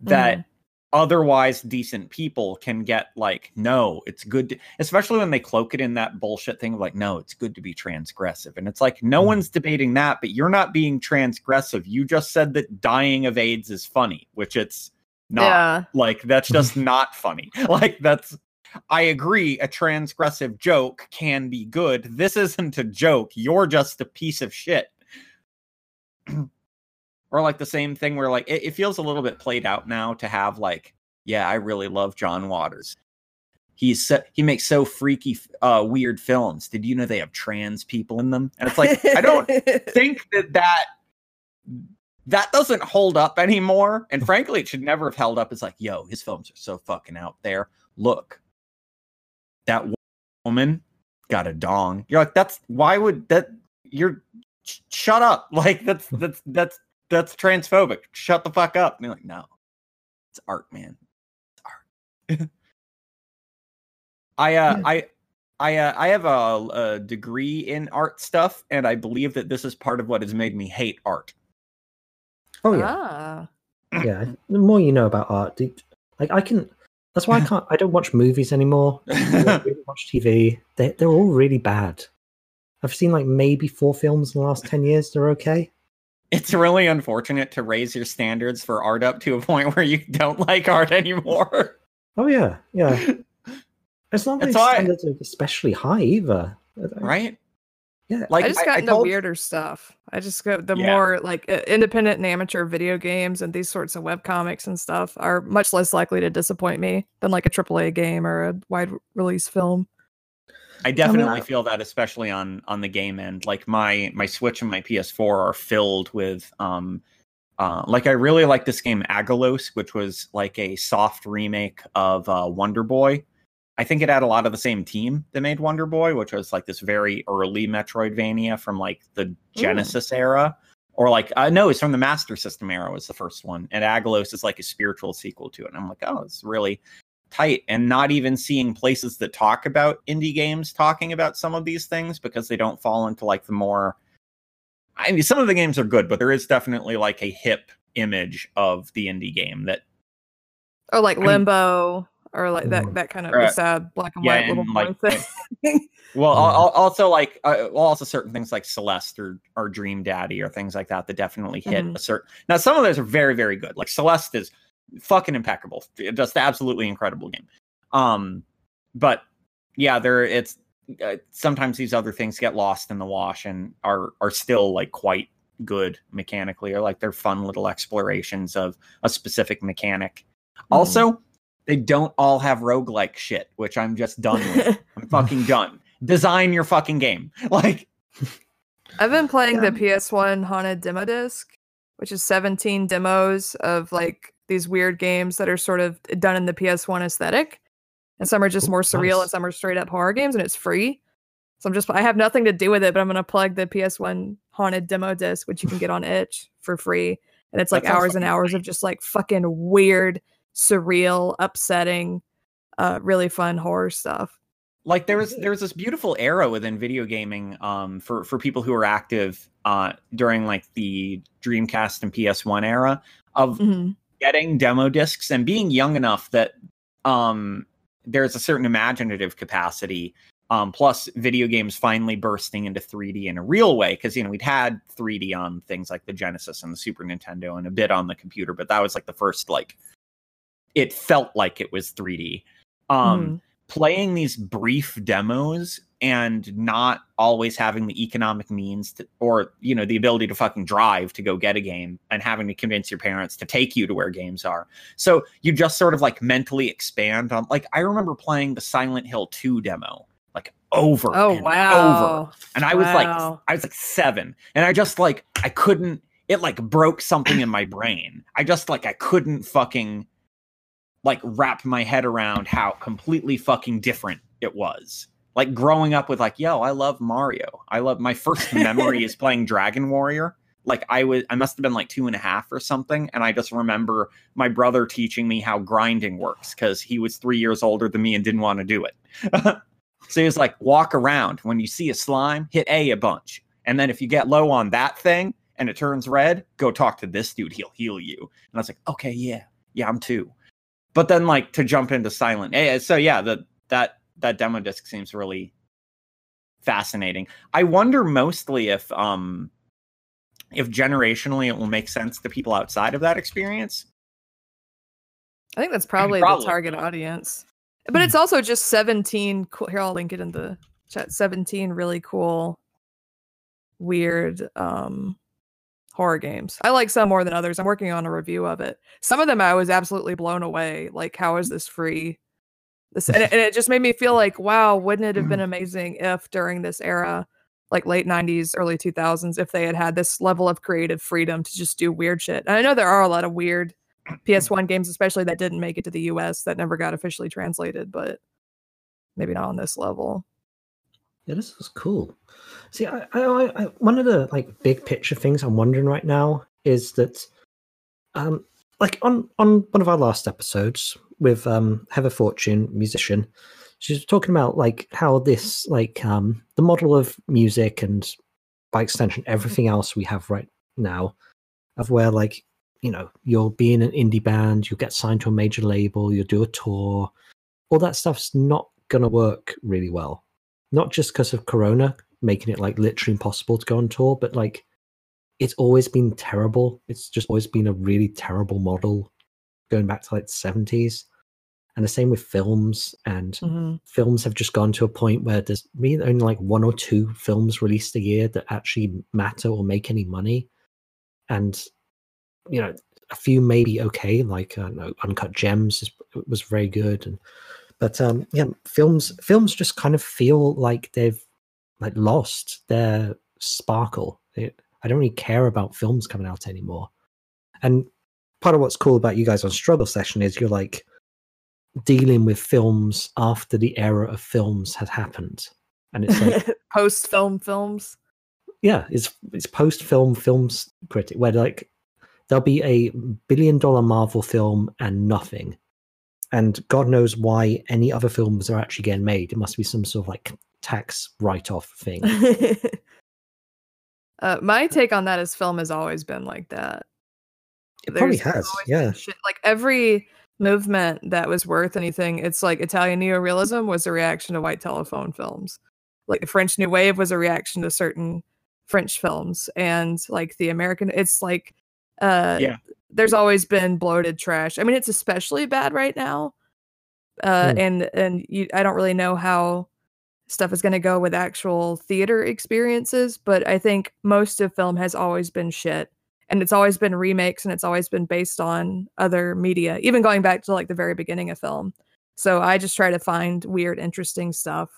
that otherwise decent people can get like, no, it's good. To, especially when they cloak it in that bullshit thing of like, no, it's good to be transgressive, and it's like no Mhm. one's debating that, but you're not being transgressive. You just said that dying of AIDS is funny, which it's not. Yeah. Like that's just (laughs) not funny. (laughs) Like that's I agree a transgressive joke can be good. This isn't a joke. You're just a piece of shit. (clears throat) or like the same thing where like it, it feels a little bit played out now to have like, yeah, I really love John Waters. He's so, he makes so freaky uh weird films. Did you know they have trans people in them? And it's like I don't (laughs) think that that that doesn't hold up anymore. And (laughs) frankly, it should never have held up. It's like, yo, his films are so fucking out there. Look, that woman got a dong. You're like, that's why would that? You're sh- shut up. (laughs) Like that's that's that's that's transphobic. Shut the fuck up. And you're like, no, it's art, man. It's art. (laughs) I uh Yeah. I. I uh, I have a, a degree in art stuff, and I believe that this is part of what has made me hate art. oh yeah, Ah. yeah. The more you know about art, like I can. That's why I can't. I don't watch movies anymore. (laughs) I don't really watch TV. They they're all really bad. I've seen like maybe four films in the last ten years. They're okay. it's really unfortunate to raise your standards for art up to a point where you don't like art anymore. Oh yeah, yeah. (laughs) It's not like standards are especially high either. right? Yeah. Like I just got into told- weirder stuff. I just go the Yeah. more like independent and amateur video games and these sorts of web comics and stuff are much less likely to disappoint me than like a AAA game or a wide release film. I definitely feel that, especially on on the game end. Like my my Switch and my PS4 are filled with um, uh, like I really like this game Aggelos, which was like a soft remake of uh, Wonder Boy. I think it had a lot of the same team that made Wonder Boy, which was like this very early Metroidvania from like the Genesis era, or like uh, no, it's from the Master System era was the first one, and Aggelos is like a spiritual sequel to it. And I'm like, oh, it's really tight, and not even seeing places that talk about indie games talking about some of these things because they don't fall into like the more. I mean, some of the games are good, but there is definitely like a hip image of the indie game that Or like I mean- Limbo or like that Mm. that kind of Or, sad black and yeah, white little and, boy like, (laughs) thing. Well, Yeah. al- al- also like uh, well, also certain things like Celeste or, or Dream Daddy or things like that that definitely hit Mhm. a certain. Now, some of those are very very good. Like Celeste is fucking impeccable, just absolutely incredible game. Um, but yeah, there it's uh, sometimes these other things get lost in the wash and are are still like quite good mechanically or like they're fun little explorations of a specific mechanic. Also, they don't all have roguelike shit, which I'm just done with. (laughs) I'm fucking done. Design your fucking game. (laughs) Like, I've been playing Yeah. the PS1 Haunted Demo Disc, which is 17 demos of like these weird games that are sort of done in the PS1 aesthetic. And some are just Ooh, more surreal and some are straight up horror games and it's free. So I'm just I have nothing to do with it, but I'm gonna plug the PS1 Haunted Demo Disc, which you can get on itch for free. And it's like sounds hours and hours of just like fucking weird, surreal, upsetting, uh really fun horror stuff. like there was there was this beautiful era within video gaming um for for people who were active uh during like the Dreamcast and PS1 era of Mhm. getting demo discs and being young enough that um there's a certain imaginative capacity um plus video games finally bursting into 3D in a real way because you know we'd had 3D on things like the Genesis and the Super Nintendo and a bit on the computer but that was like the first like it felt like it was 3D um Mhm. playing these brief demos and not always having the economic means to, or you know the ability to fucking drive to go get a game and having to convince your parents to take you to where games are. So you just sort of like mentally expand on like i remember playing the silent hill 2 demo like over Oh and over. And i was like i was like 7 and i just like i couldn't it like broke something in my brain. I just like i couldn't fucking like wrap my head around how completely fucking different it was. Like growing up with like, yo, I love Mario. I love my first (laughs) memory is playing Dragon Warrior like I was I must have been like two and a half or something. And I just remember my brother teaching me how grinding works because he was three years older than me and didn't want to do it. (laughs) so he was like, walk around. When you see a slime, hit A a bunch. And then if you get low on that thing and it turns red, go talk to this dude. He'll heal you. And I was like, okay, yeah, yeah, I'm two. But then like to jump into silent A. So yeah, the that that demo disc seems really fascinating. I wonder mostly if um if generationally it will make sense to people outside of that experience. I think that's probably, Probably. the target audience. But it's also just 17 cool here I'll link it in the chat. 17 really cool weird um horror games. I like some more than others. I'm working on a review of it. Some of them I was absolutely blown away. Like how is this free? This and it, and it just made me feel like wow, wouldn't it have been mm-hmm. amazing if during this era like late 90s early 2000s if they had had this level of creative freedom to just do weird shit. And I know there are a lot of weird PS1 games, especially that didn't make it to the US that never got officially translated, but maybe not on this level. Yeah, this is cool. See, I, I, I, one of the like big picture things I'm wondering right now is that, um, like on on one of our last episodes with um Heather Fortune, musician, she's talking about like how this like um the model of music and by extension everything else we have right now of where like you know you'll be in an indie band, you'll get signed to a major label, you'll do a tour, all that stuff's not gonna work really well not just because of corona making it like literally impossible to go on tour but like it's always been terrible. It's just always been a really terrible model going back to like the 70s and the same with films and films have just gone to a point where there's really only like one or two films released a year that actually matter or make any money. And you know a few may be okay like uh, no, uncut gems is, was very good and but um yeah films films just kind of feel like they've like lost their sparkle. It- i don't really care about films coming out anymore. And part of what's cool about you guys on struggle session is you're like dealing with films after the era of films had happened. And it's like (laughs) Post film films. yeah it's it's post film films critic where like there'll be a billion dollar marvel film and nothing and god knows why any other films are actually getting made it must be some sort of like tax write-off thing (laughs) uh, my take on that is film has always been like that. it probably has yeah shit- Like every movement that was worth anything, it's like Italian neorealism was a reaction to white telephone films. Like the French New Wave was a reaction to certain French films, and like the American, it's like, uh, Yeah. There's always been bloated trash. I mean, it's especially bad right now, uh, Hmm. and and you, I don't really know how stuff is going to go with actual theater experiences, but I think most of film has always been shit and it's always been remakes and it's always been based on other media, even going back to like the very beginning of film. So I just try to find weird, interesting stuff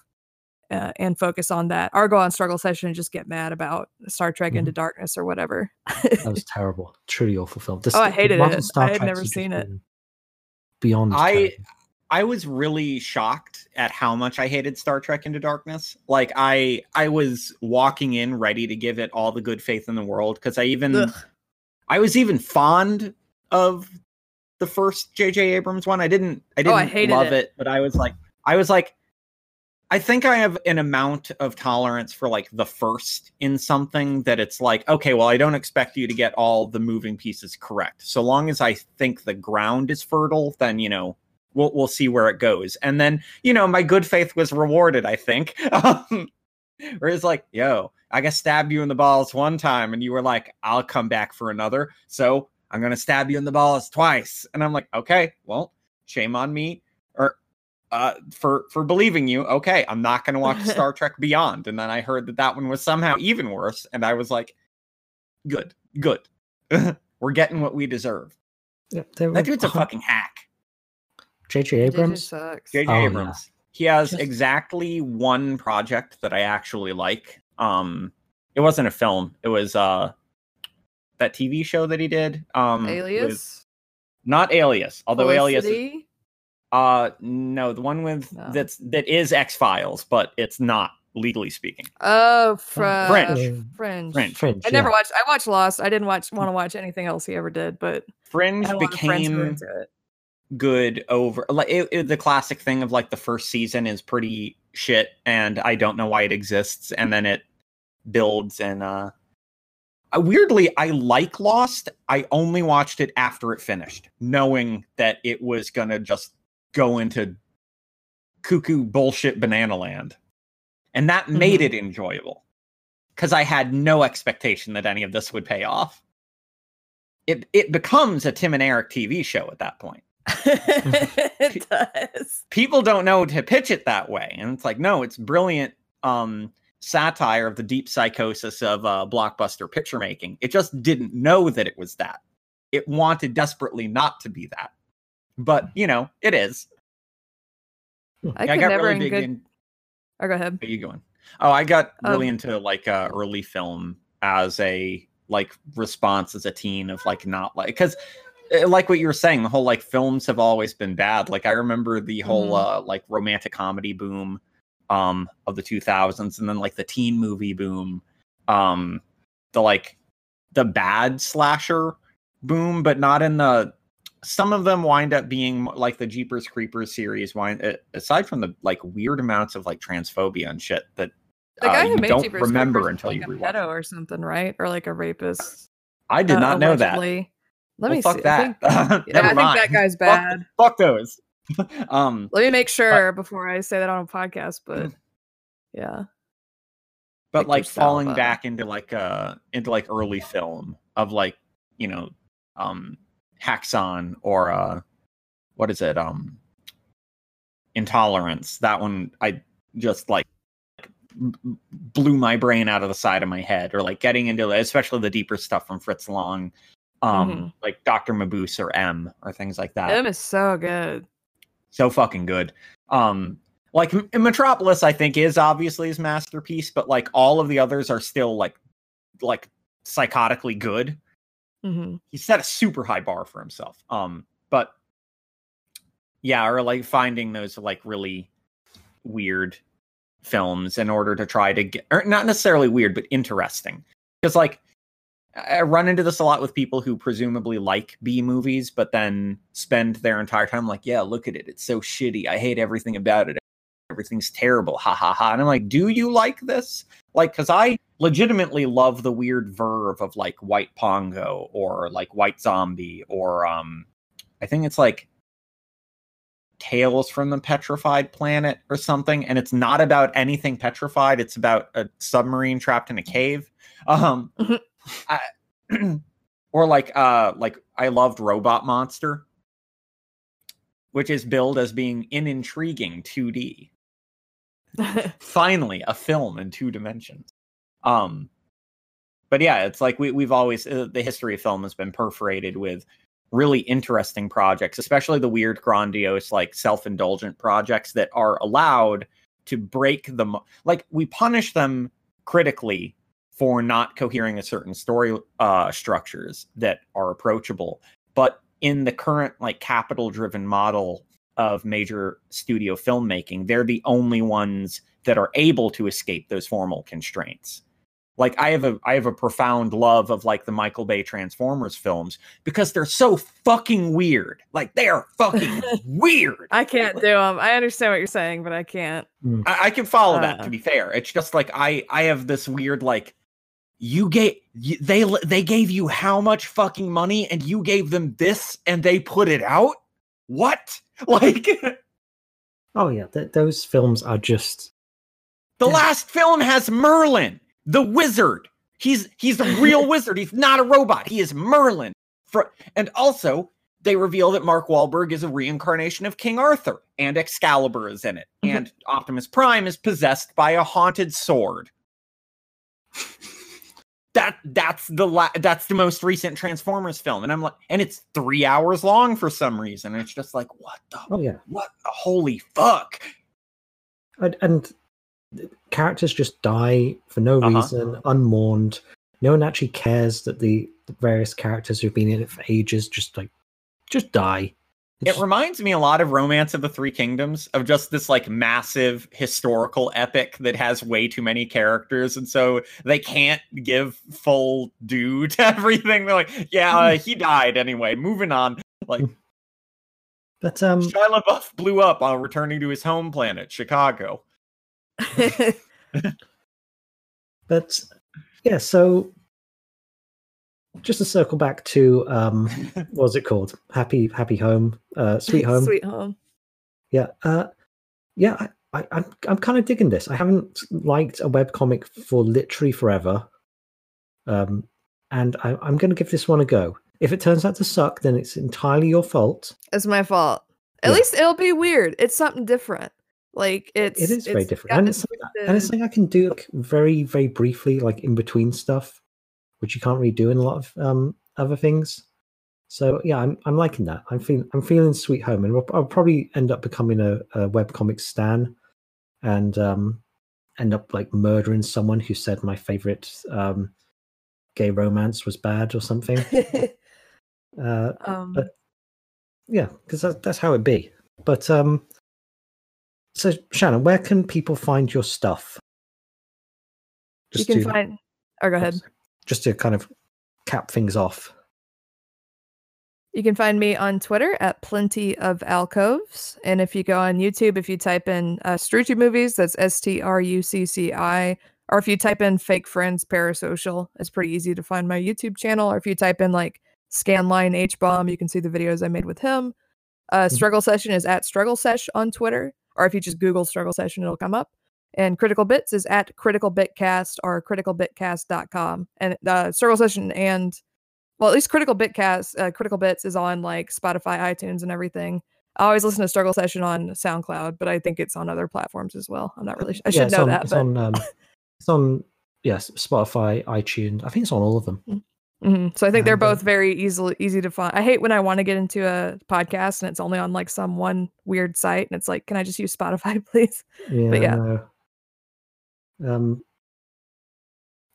uh, and focus on that. Or go on struggle session and just get mad about Star Trek Into Darkness or whatever. that was terrible truly awful film The Oh, I hated it. Star I had Treks never seen it. beyond I- terrible. I was really shocked at how much I hated Star Trek Into Darkness. Like I I was walking in ready to give it all the good faith in the world because I even Ugh. I was even fond of the first J.J. Abrams one. I didn't I Oh, didn't I love it. it. but I was like I was like I think I have an amount of tolerance for like the first in something that it's like, okay, well, I don't expect you to get all the moving pieces correct. So long as I think the ground is fertile, then you know, we'll we'll see where it goes. And then, you know, my good faith was rewarded, I think. (laughs) Um, where it's like, yo, I got stabbed you in the balls one time, and you were like, I'll come back for another. So I'm gonna stab you in the balls twice. And I'm like, okay, well, shame on me. Or uh, for for believing you. Okay, I'm not going to watch (laughs) Star Trek Beyond. And then I heard that that one was somehow even worse, and I was like, good, good. (laughs) We're getting what we deserve. Yeah, they were That dude's a fucking hack. J.J. JJ Abrams. JJ Oh, yeah. Abrams. He has Just- exactly one project that I actually like. Um, it wasn't a film. It was uh that TV show that he did. Um, Alias. with- Alias. not Alias. Although Alias. Is- Felicity? Uh, no, the one with No. that's that is X Files, but it's not legally speaking. Oh, fr- Fringe. Fringe. Fringe. Fringe. I never yeah. watched. I watched Lost. I didn't watch want to watch anything else he ever did, but Fringe I had a lot of friends who were became good over like it, it- the classic thing of like the first season is pretty shit and I don't know why it exists and then it builds and uh uh, weirdly I like Lost. I only watched it after it finished, knowing that it was gonna just go into cuckoo bullshit banana land. And that made it enjoyable. Cause I had no expectation that any of this would pay off. It it becomes a Tim and Eric TV show at that point (laughs) it does. people don't know to pitch it that way and it's like no it's brilliant um satire of the deep psychosis of uh blockbuster picture making it just didn't know that it was that it wanted desperately not to be that but you know it is I Yeah, could got never really big good. in Oh, go ahead. Where you going? Oh, I got really Um, into like uh, early film as a like response as a teen of like not like because like what you were saying, the whole like films have always been bad. Like I remember the whole Mhm. uh like romantic comedy boom um of the 2000s and then like the teen movie boom um the like the bad slasher boom but not in the some of them wind up being like the Jeepers Creepers series. Wind aside from the like weird amounts of like transphobia and shit that The guy uh, who you made don't Jeepers remember Creepers until you like a pedo or something, right? Or like a rapist. I did uh, not know that. Let Well, me fuck see. I that. think, (laughs) yeah, I think that guy's bad. Fuck, those. (laughs) um, Let me make sure before I say that on a podcast. But yeah, but like falling back into like uh into like early film of like you know um Häxan or uh what is it um Intolerance. That one I just like blew my brain out of the side of my head or like getting into especially the deeper stuff from Fritz Lang um Mhm. like Dr. Mabuse or M or things like that. him is so good. so fucking good. Um, like M- Metropolis, I think is obviously his masterpiece, but like all of the others are still like like psychotically good. Hmm He set a super high bar for himself. Um, but yeah, or like finding those like really weird films in order to try to get, or not necessarily weird, but interesting. Because like I run into this a lot with people who presumably like B movies, but then spend their entire time like, yeah, look at it. It's so shitty. I hate everything about it. Everything's terrible. Ha ha ha. And I'm like, do you like this? Like, because I legitimately love the weird verve of like White Pongo or like White Zombie or um I think it's like Tales from the Petrified Planet or something. And it's not about anything petrified. It's about a submarine trapped in a cave. Um Mhm. I, (clears throat) or like uh like I loved Robot Monster, which is billed as being in intriguing 2D (laughs) finally a film in two dimensions um but yeah it's like we, we've always uh, the history of film has been perforated with really interesting projects especially the weird grandiose like self-indulgent projects that are allowed to break them like we punish them critically for not cohering a certain story uh structures that are approachable. But in the current like capital driven model of major studio filmmaking they're the only ones that are able to escape those formal constraints like i have a i have a profound love of like the michael bay transformers films because they're so fucking weird like they are fucking (laughs) weird I can't do them. I understand what you're saying, but I can't. I, I can follow that Uh. to be fair it's just like i i have this weird like you gave they they gave you how much fucking money and you gave them this and they put it out what (laughs) like Oh yeah, th- those films are just The Yeah. last film has Merlin, the wizard. He's he's a real (laughs) wizard. He's not a robot. He is Merlin. For, and also, they reveal that Mark Wahlberg is a reincarnation of King Arthur, and Excalibur is in it, Mhm. and Optimus Prime is possessed by a haunted sword. (laughs) That that's the la- that's the most recent Transformers film, and I'm like, and it's three hours long for some reason. It's just like, what the oh yeah, what the holy fuck? and, and characters just die for no Uh-huh. reason, unmourned. No one actually cares that the, the various characters who've been in it for ages just like just die. It reminds me a lot of Romance of the Three Kingdoms, of just this like massive historical epic that has way too many characters, and so they can't give full due (laughs) to everything. They're like, yeah, uh, he died anyway. Moving on. Like (laughs) but um, Shia LaBeouf blew up while returning to his home planet, Chicago. (laughs) but yeah, so just to circle back to um, (laughs) what was it called? Happy Happy Home, uh, Sweet Home. Sweet home. Yeah, uh, yeah. I, I, I'm I'm kind of digging this. I haven't liked a webcomic for literally forever, um, and I, I'm going to give this one a go. If it turns out to suck, then it's entirely your fault. It's my fault. At Yeah. least it'll be weird. It's something different. Like it's it is very different, and it's and it's something I can do like very very briefly, like in between stuff, which you can't really do in a lot of um, other things. So yeah, I'm I'm liking that. I'm feeling I'm feeling Sweet Home, and I'll, I'll probably end up becoming a, a webcomic stan, and um, end up like murdering someone who said my favorite um, gay romance was bad or something. (laughs) uh, um, but- yeah, because that, that's how it be. But um, so Shannon, where can people find your stuff? you can to- find. Oh, go ahead. Just to kind of cap things off. You can find me on Twitter at Plenty of Alcoves. And if you go on YouTube, if you type in uh, Strucci Movies, that's S T R U C C I. Or if you type in Fake Friends Parasocial, it's pretty easy to find my YouTube channel. Or if you type in like Scanline H Bomb, you can see the videos I made with him. Uh, Mhm. Struggle Session is at Struggle Sesh on Twitter. Or if you just Google Struggle Session, it'll come up. And Critical Bits is at Critical Bitcast or criticalbitcast.com. And uh, Struggle Session and well, at least Critical Bitcast, uh, Critical Bits is on like Spotify, iTunes, and everything. I always listen to Struggle Session on SoundCloud, but I think it's on other platforms as well. I'm not really. Su- I should know on, that, It's but on. Um, it's on. Yes, Spotify, iTunes. I think it's on all of them. Mhm. so I think they're both very easily easy to find. I hate when I want to get into a podcast and it's only on like some one weird site, and it's like, can I just use Spotify, (laughs) please? Yeah. yeah. I. Um.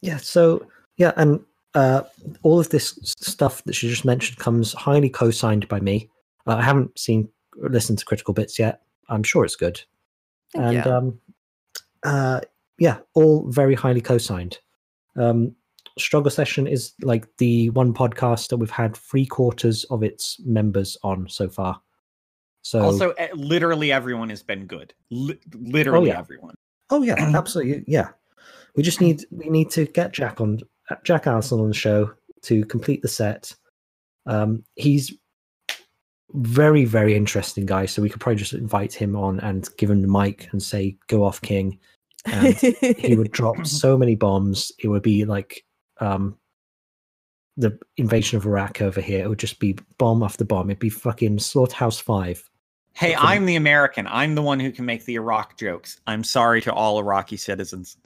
Yeah. So yeah, and uh, all of this stuff that she just mentioned comes highly co-signed by me. Uh, I haven't seen listened to Critical Bits yet. I'm sure it's good. And you. um, uh, yeah, all very highly co-signed. Um, Struggle Session is like the one podcast that we've had three quarters of its members on so far. So Also, literally everyone has been good. Li- literally yeah. everyone. Oh yeah, absolutely. Yeah, we just need we need to get Jack on Jack Allison on the show to complete the set. Um, he's very very interesting guy, so we could probably just invite him on and give him the mic and say, "Go off, King." And he would drop (laughs) so many bombs. It would be like um, the invasion of Iraq over here. It would just be bomb after bomb. It'd be fucking Slaughterhouse Five. Hey, From- I'm the American. I'm the one who can make the Iraq jokes. I'm sorry to all Iraqi citizens.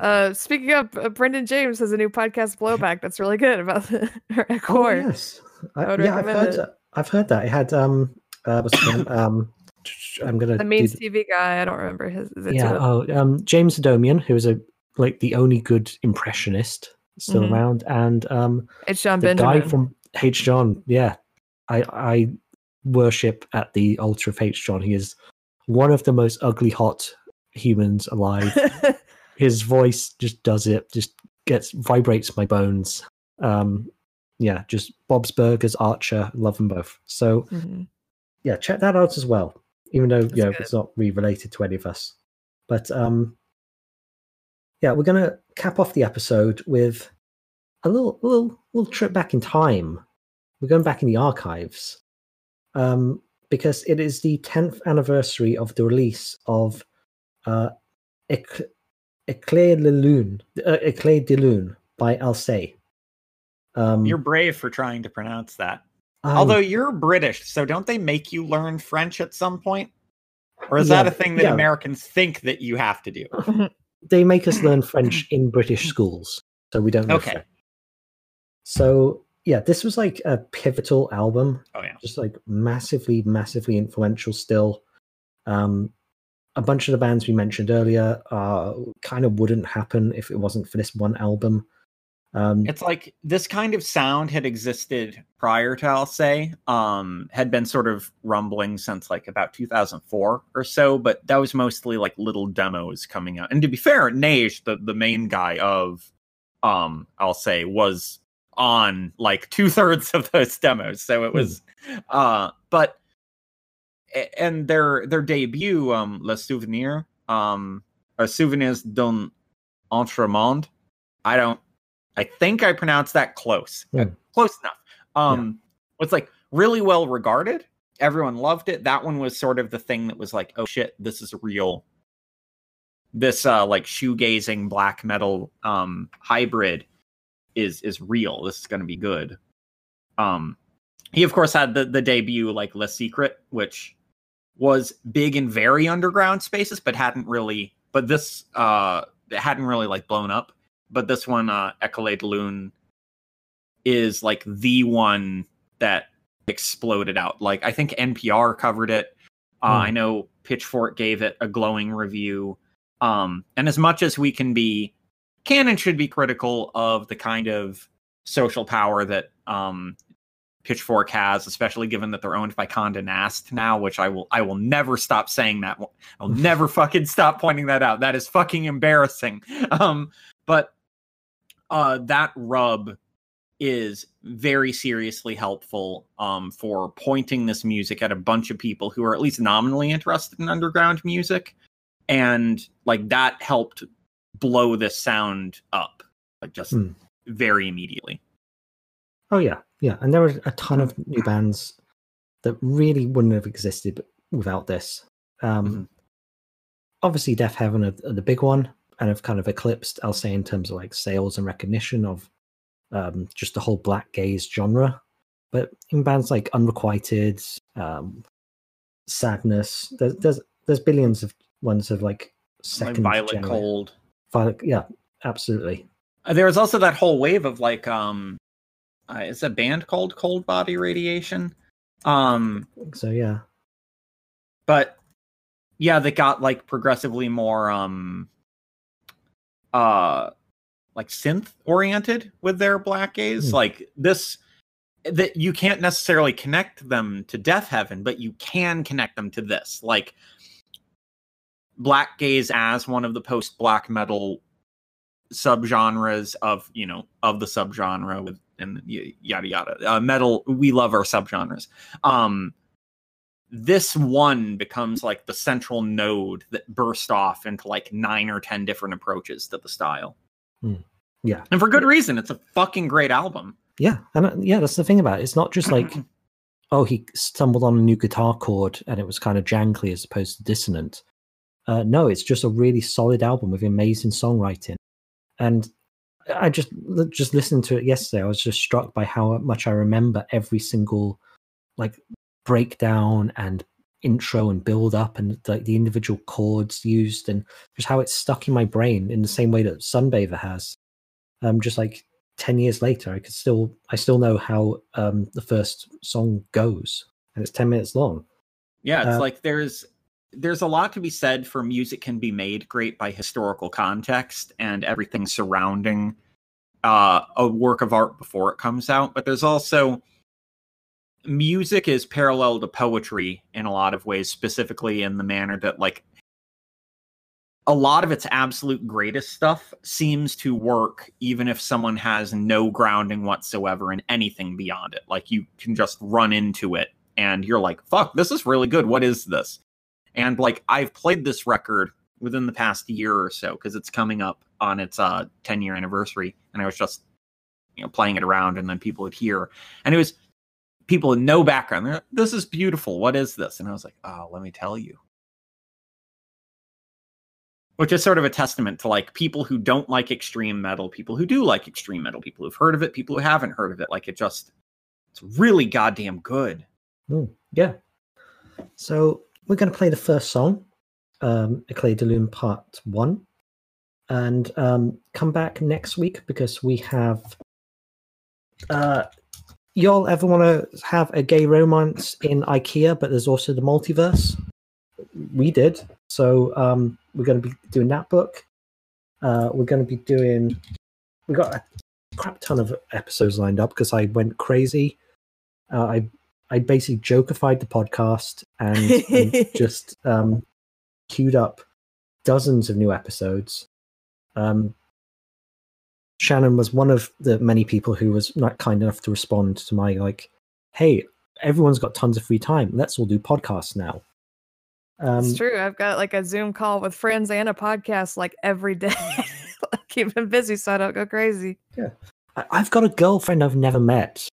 uh, speaking of, uh, Brendan James has a new podcast, Blowback, that's really good about the (laughs) Iraq Oh, War. yes. I, I would yeah, I've heard. it. That. I've heard that. It had um, uh, what's his name? (coughs) um, I'm gonna. The do Means the- TV guy, I don't remember his. Is it yeah. to- Oh, um, James Adomian, who is a like the only good impressionist still Mhm. around, and um, it's Sean the Benjamin. guy from H. Jon. Yeah, I I worship at the altar of H. Jon. He is one of the most ugly hot humans alive. (laughs) his voice just does it just gets vibrates my bones um yeah just bob's burgers archer love them both so Mhm. yeah check that out as well even though That's you know good. it's not really related to any of us but um yeah we're gonna cap off the episode with a little little little trip back in time we're going back in the archives um because it is the 10th anniversary of the release of uh Ec- Écailles de Lune, uh, Écailles de Lune by Alcest. Um, You're brave for trying to pronounce that. I'm- Although you're British, so don't they make you learn French at some point? Or is Yeah, that a thing that yeah. Americans think that you have to do? (laughs) they make us learn French (clears throat) in British schools, so we don't know Okay. French. So yeah, this was like a pivotal album, Oh yeah. just like massively, massively influential. Still, um, a bunch of the bands we mentioned earlier uh, kind of wouldn't happen if it wasn't for this one album. Um, It's like this kind of sound had existed prior to Alcest, um, had been sort of rumbling since like about 2004 or so, but that was mostly like little demos coming out. And to be fair, Neige, the, the main guy of um, Alcest, was on like two thirds of those demos. So it was uh but and their their debut, um, Le Souvenir, um, or Souvenirs d'un autre monde. I don't I think I pronounced that close. Hmm. Close enough. Um it's like really well regarded. Everyone loved it. That one was sort of the thing that was like, oh shit, this is real. This uh like shoegazing black metal um hybrid is is real. This is gonna be good. Um he of course had the the debut like Le Secret, which was big in very underground spaces, but hadn't really but this uh it hadn't really like blown up but this one uh Écailles de Lune is like the one that exploded out. Like i think npr covered it. Uh, Hmm. i know pitchfork gave it a glowing review. Um and as much as we can be canon should be critical of the kind of social power that um pitchfork has especially given that they're owned by Condé Nast now which i will i will never stop saying that i'll (laughs) never fucking stop pointing that out. That is fucking embarrassing. Um but uh that rub is very seriously helpful um for pointing this music at a bunch of people who are at least nominally interested in underground music and like that helped blow this sound up like just Hmm. very immediately Oh yeah, yeah, and there are a ton of new bands that really wouldn't have existed without this. Um, Mhm. Obviously, Deafheaven are the big one, and have kind of eclipsed. Alcest in terms of like sales and recognition of um, just the whole black gaze genre. But in bands like Unreqvited, um, Sadness, there's there's there's billions of ones of like like second violet genera- cold Violet, yeah, absolutely. Uh, there was also that whole wave of like um uh, it's a band called cold body radiation um So yeah, but yeah they got like progressively more um uh like synth oriented with their black gaze. Hmm. like this that you can't necessarily connect them to Deafheaven but you can connect them to this. Like black gaze as one of the post black metal subgenres of you know of the subgenre with and yada yada. Uh, metal we love our subgenres. Um this one becomes like the central node that burst off into like nine or ten different approaches to the style yeah. and for good reason it's a fucking great album Yeah, and uh, yeah, that's the thing about it. It's not just like, (clears throat) oh, he stumbled on a new guitar chord and it was kind of jangly as opposed to dissonant. Uh, no, it's just a really solid album with amazing songwriting. And I just just listened to it yesterday. I was just struck by how much I remember every single like breakdown and intro and build up and like the individual chords used and just how it's stuck in my brain in the same way that Sunbather has. Um, just like 10 years later i could still i still know how um the first song goes and it's 10 minutes long yeah it's Uh, like there's there's a lot to be said for music can be made great by historical context and everything surrounding uh, a work of art before it comes out but there's also music is parallel to poetry in a lot of ways specifically in the manner that like a lot of its absolute greatest stuff seems to work even if someone has no grounding whatsoever in anything beyond it. Like you can just run into it and you're like fuck this is really good. What is this? And like i've played this record within the past year or so because it's coming up on its uh 10 year anniversary and i was just you know playing it around and then people would hear. And it was people with no background. Like, this is beautiful. What is this? And i was like oh let me tell you. Which is sort of a testament to like people who don't like extreme metal people who do like extreme metal people who've heard of it people who haven't heard of it. Like it just it's really goddamn good. Mm, yeah. So we're going to play the first song um Écailles de Lune part one. And um come back next week because we have uh y'all ever want to have a gay romance in ikea but there's also the multiverse we did so um we're going to be doing that book uh we're going to be doing we got a crap ton of episodes lined up because I went crazy. Uh, I I basically jokified the podcast and, and (laughs) just um, queued up dozens of new episodes. Um, Shannon was one of the many people who was not kind enough to respond to my like, "Hey, everyone's got tons of free time. Let's all do podcasts now." Um, it's true. I've got like a Zoom call with friends and a podcast like every day. (laughs) Keep them busy so I don't go crazy. I- I've got a girlfriend I've never met.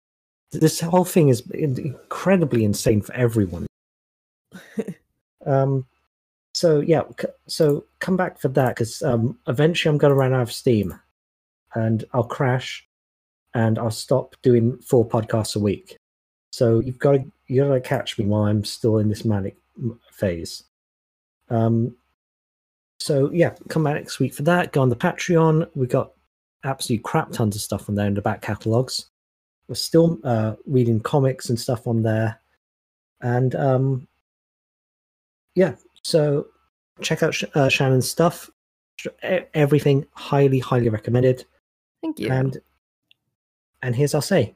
This whole thing is incredibly insane for everyone. (laughs) um, so yeah, c- so come back for that because um, eventually I'm going to run out of steam, and I'll crash, and I'll stop doing four podcasts a week. So you've got to you got to catch me while I'm still in this manic phase. Um, so yeah, come back next week for that. Go on the Patreon. We got absolute crap tons of stuff on there in the back catalogs. We're still uh, reading comics and stuff on there, and um, yeah. So check out Sh- uh, Shannon's stuff. Everything highly, highly recommended. Thank you. And and here's our say: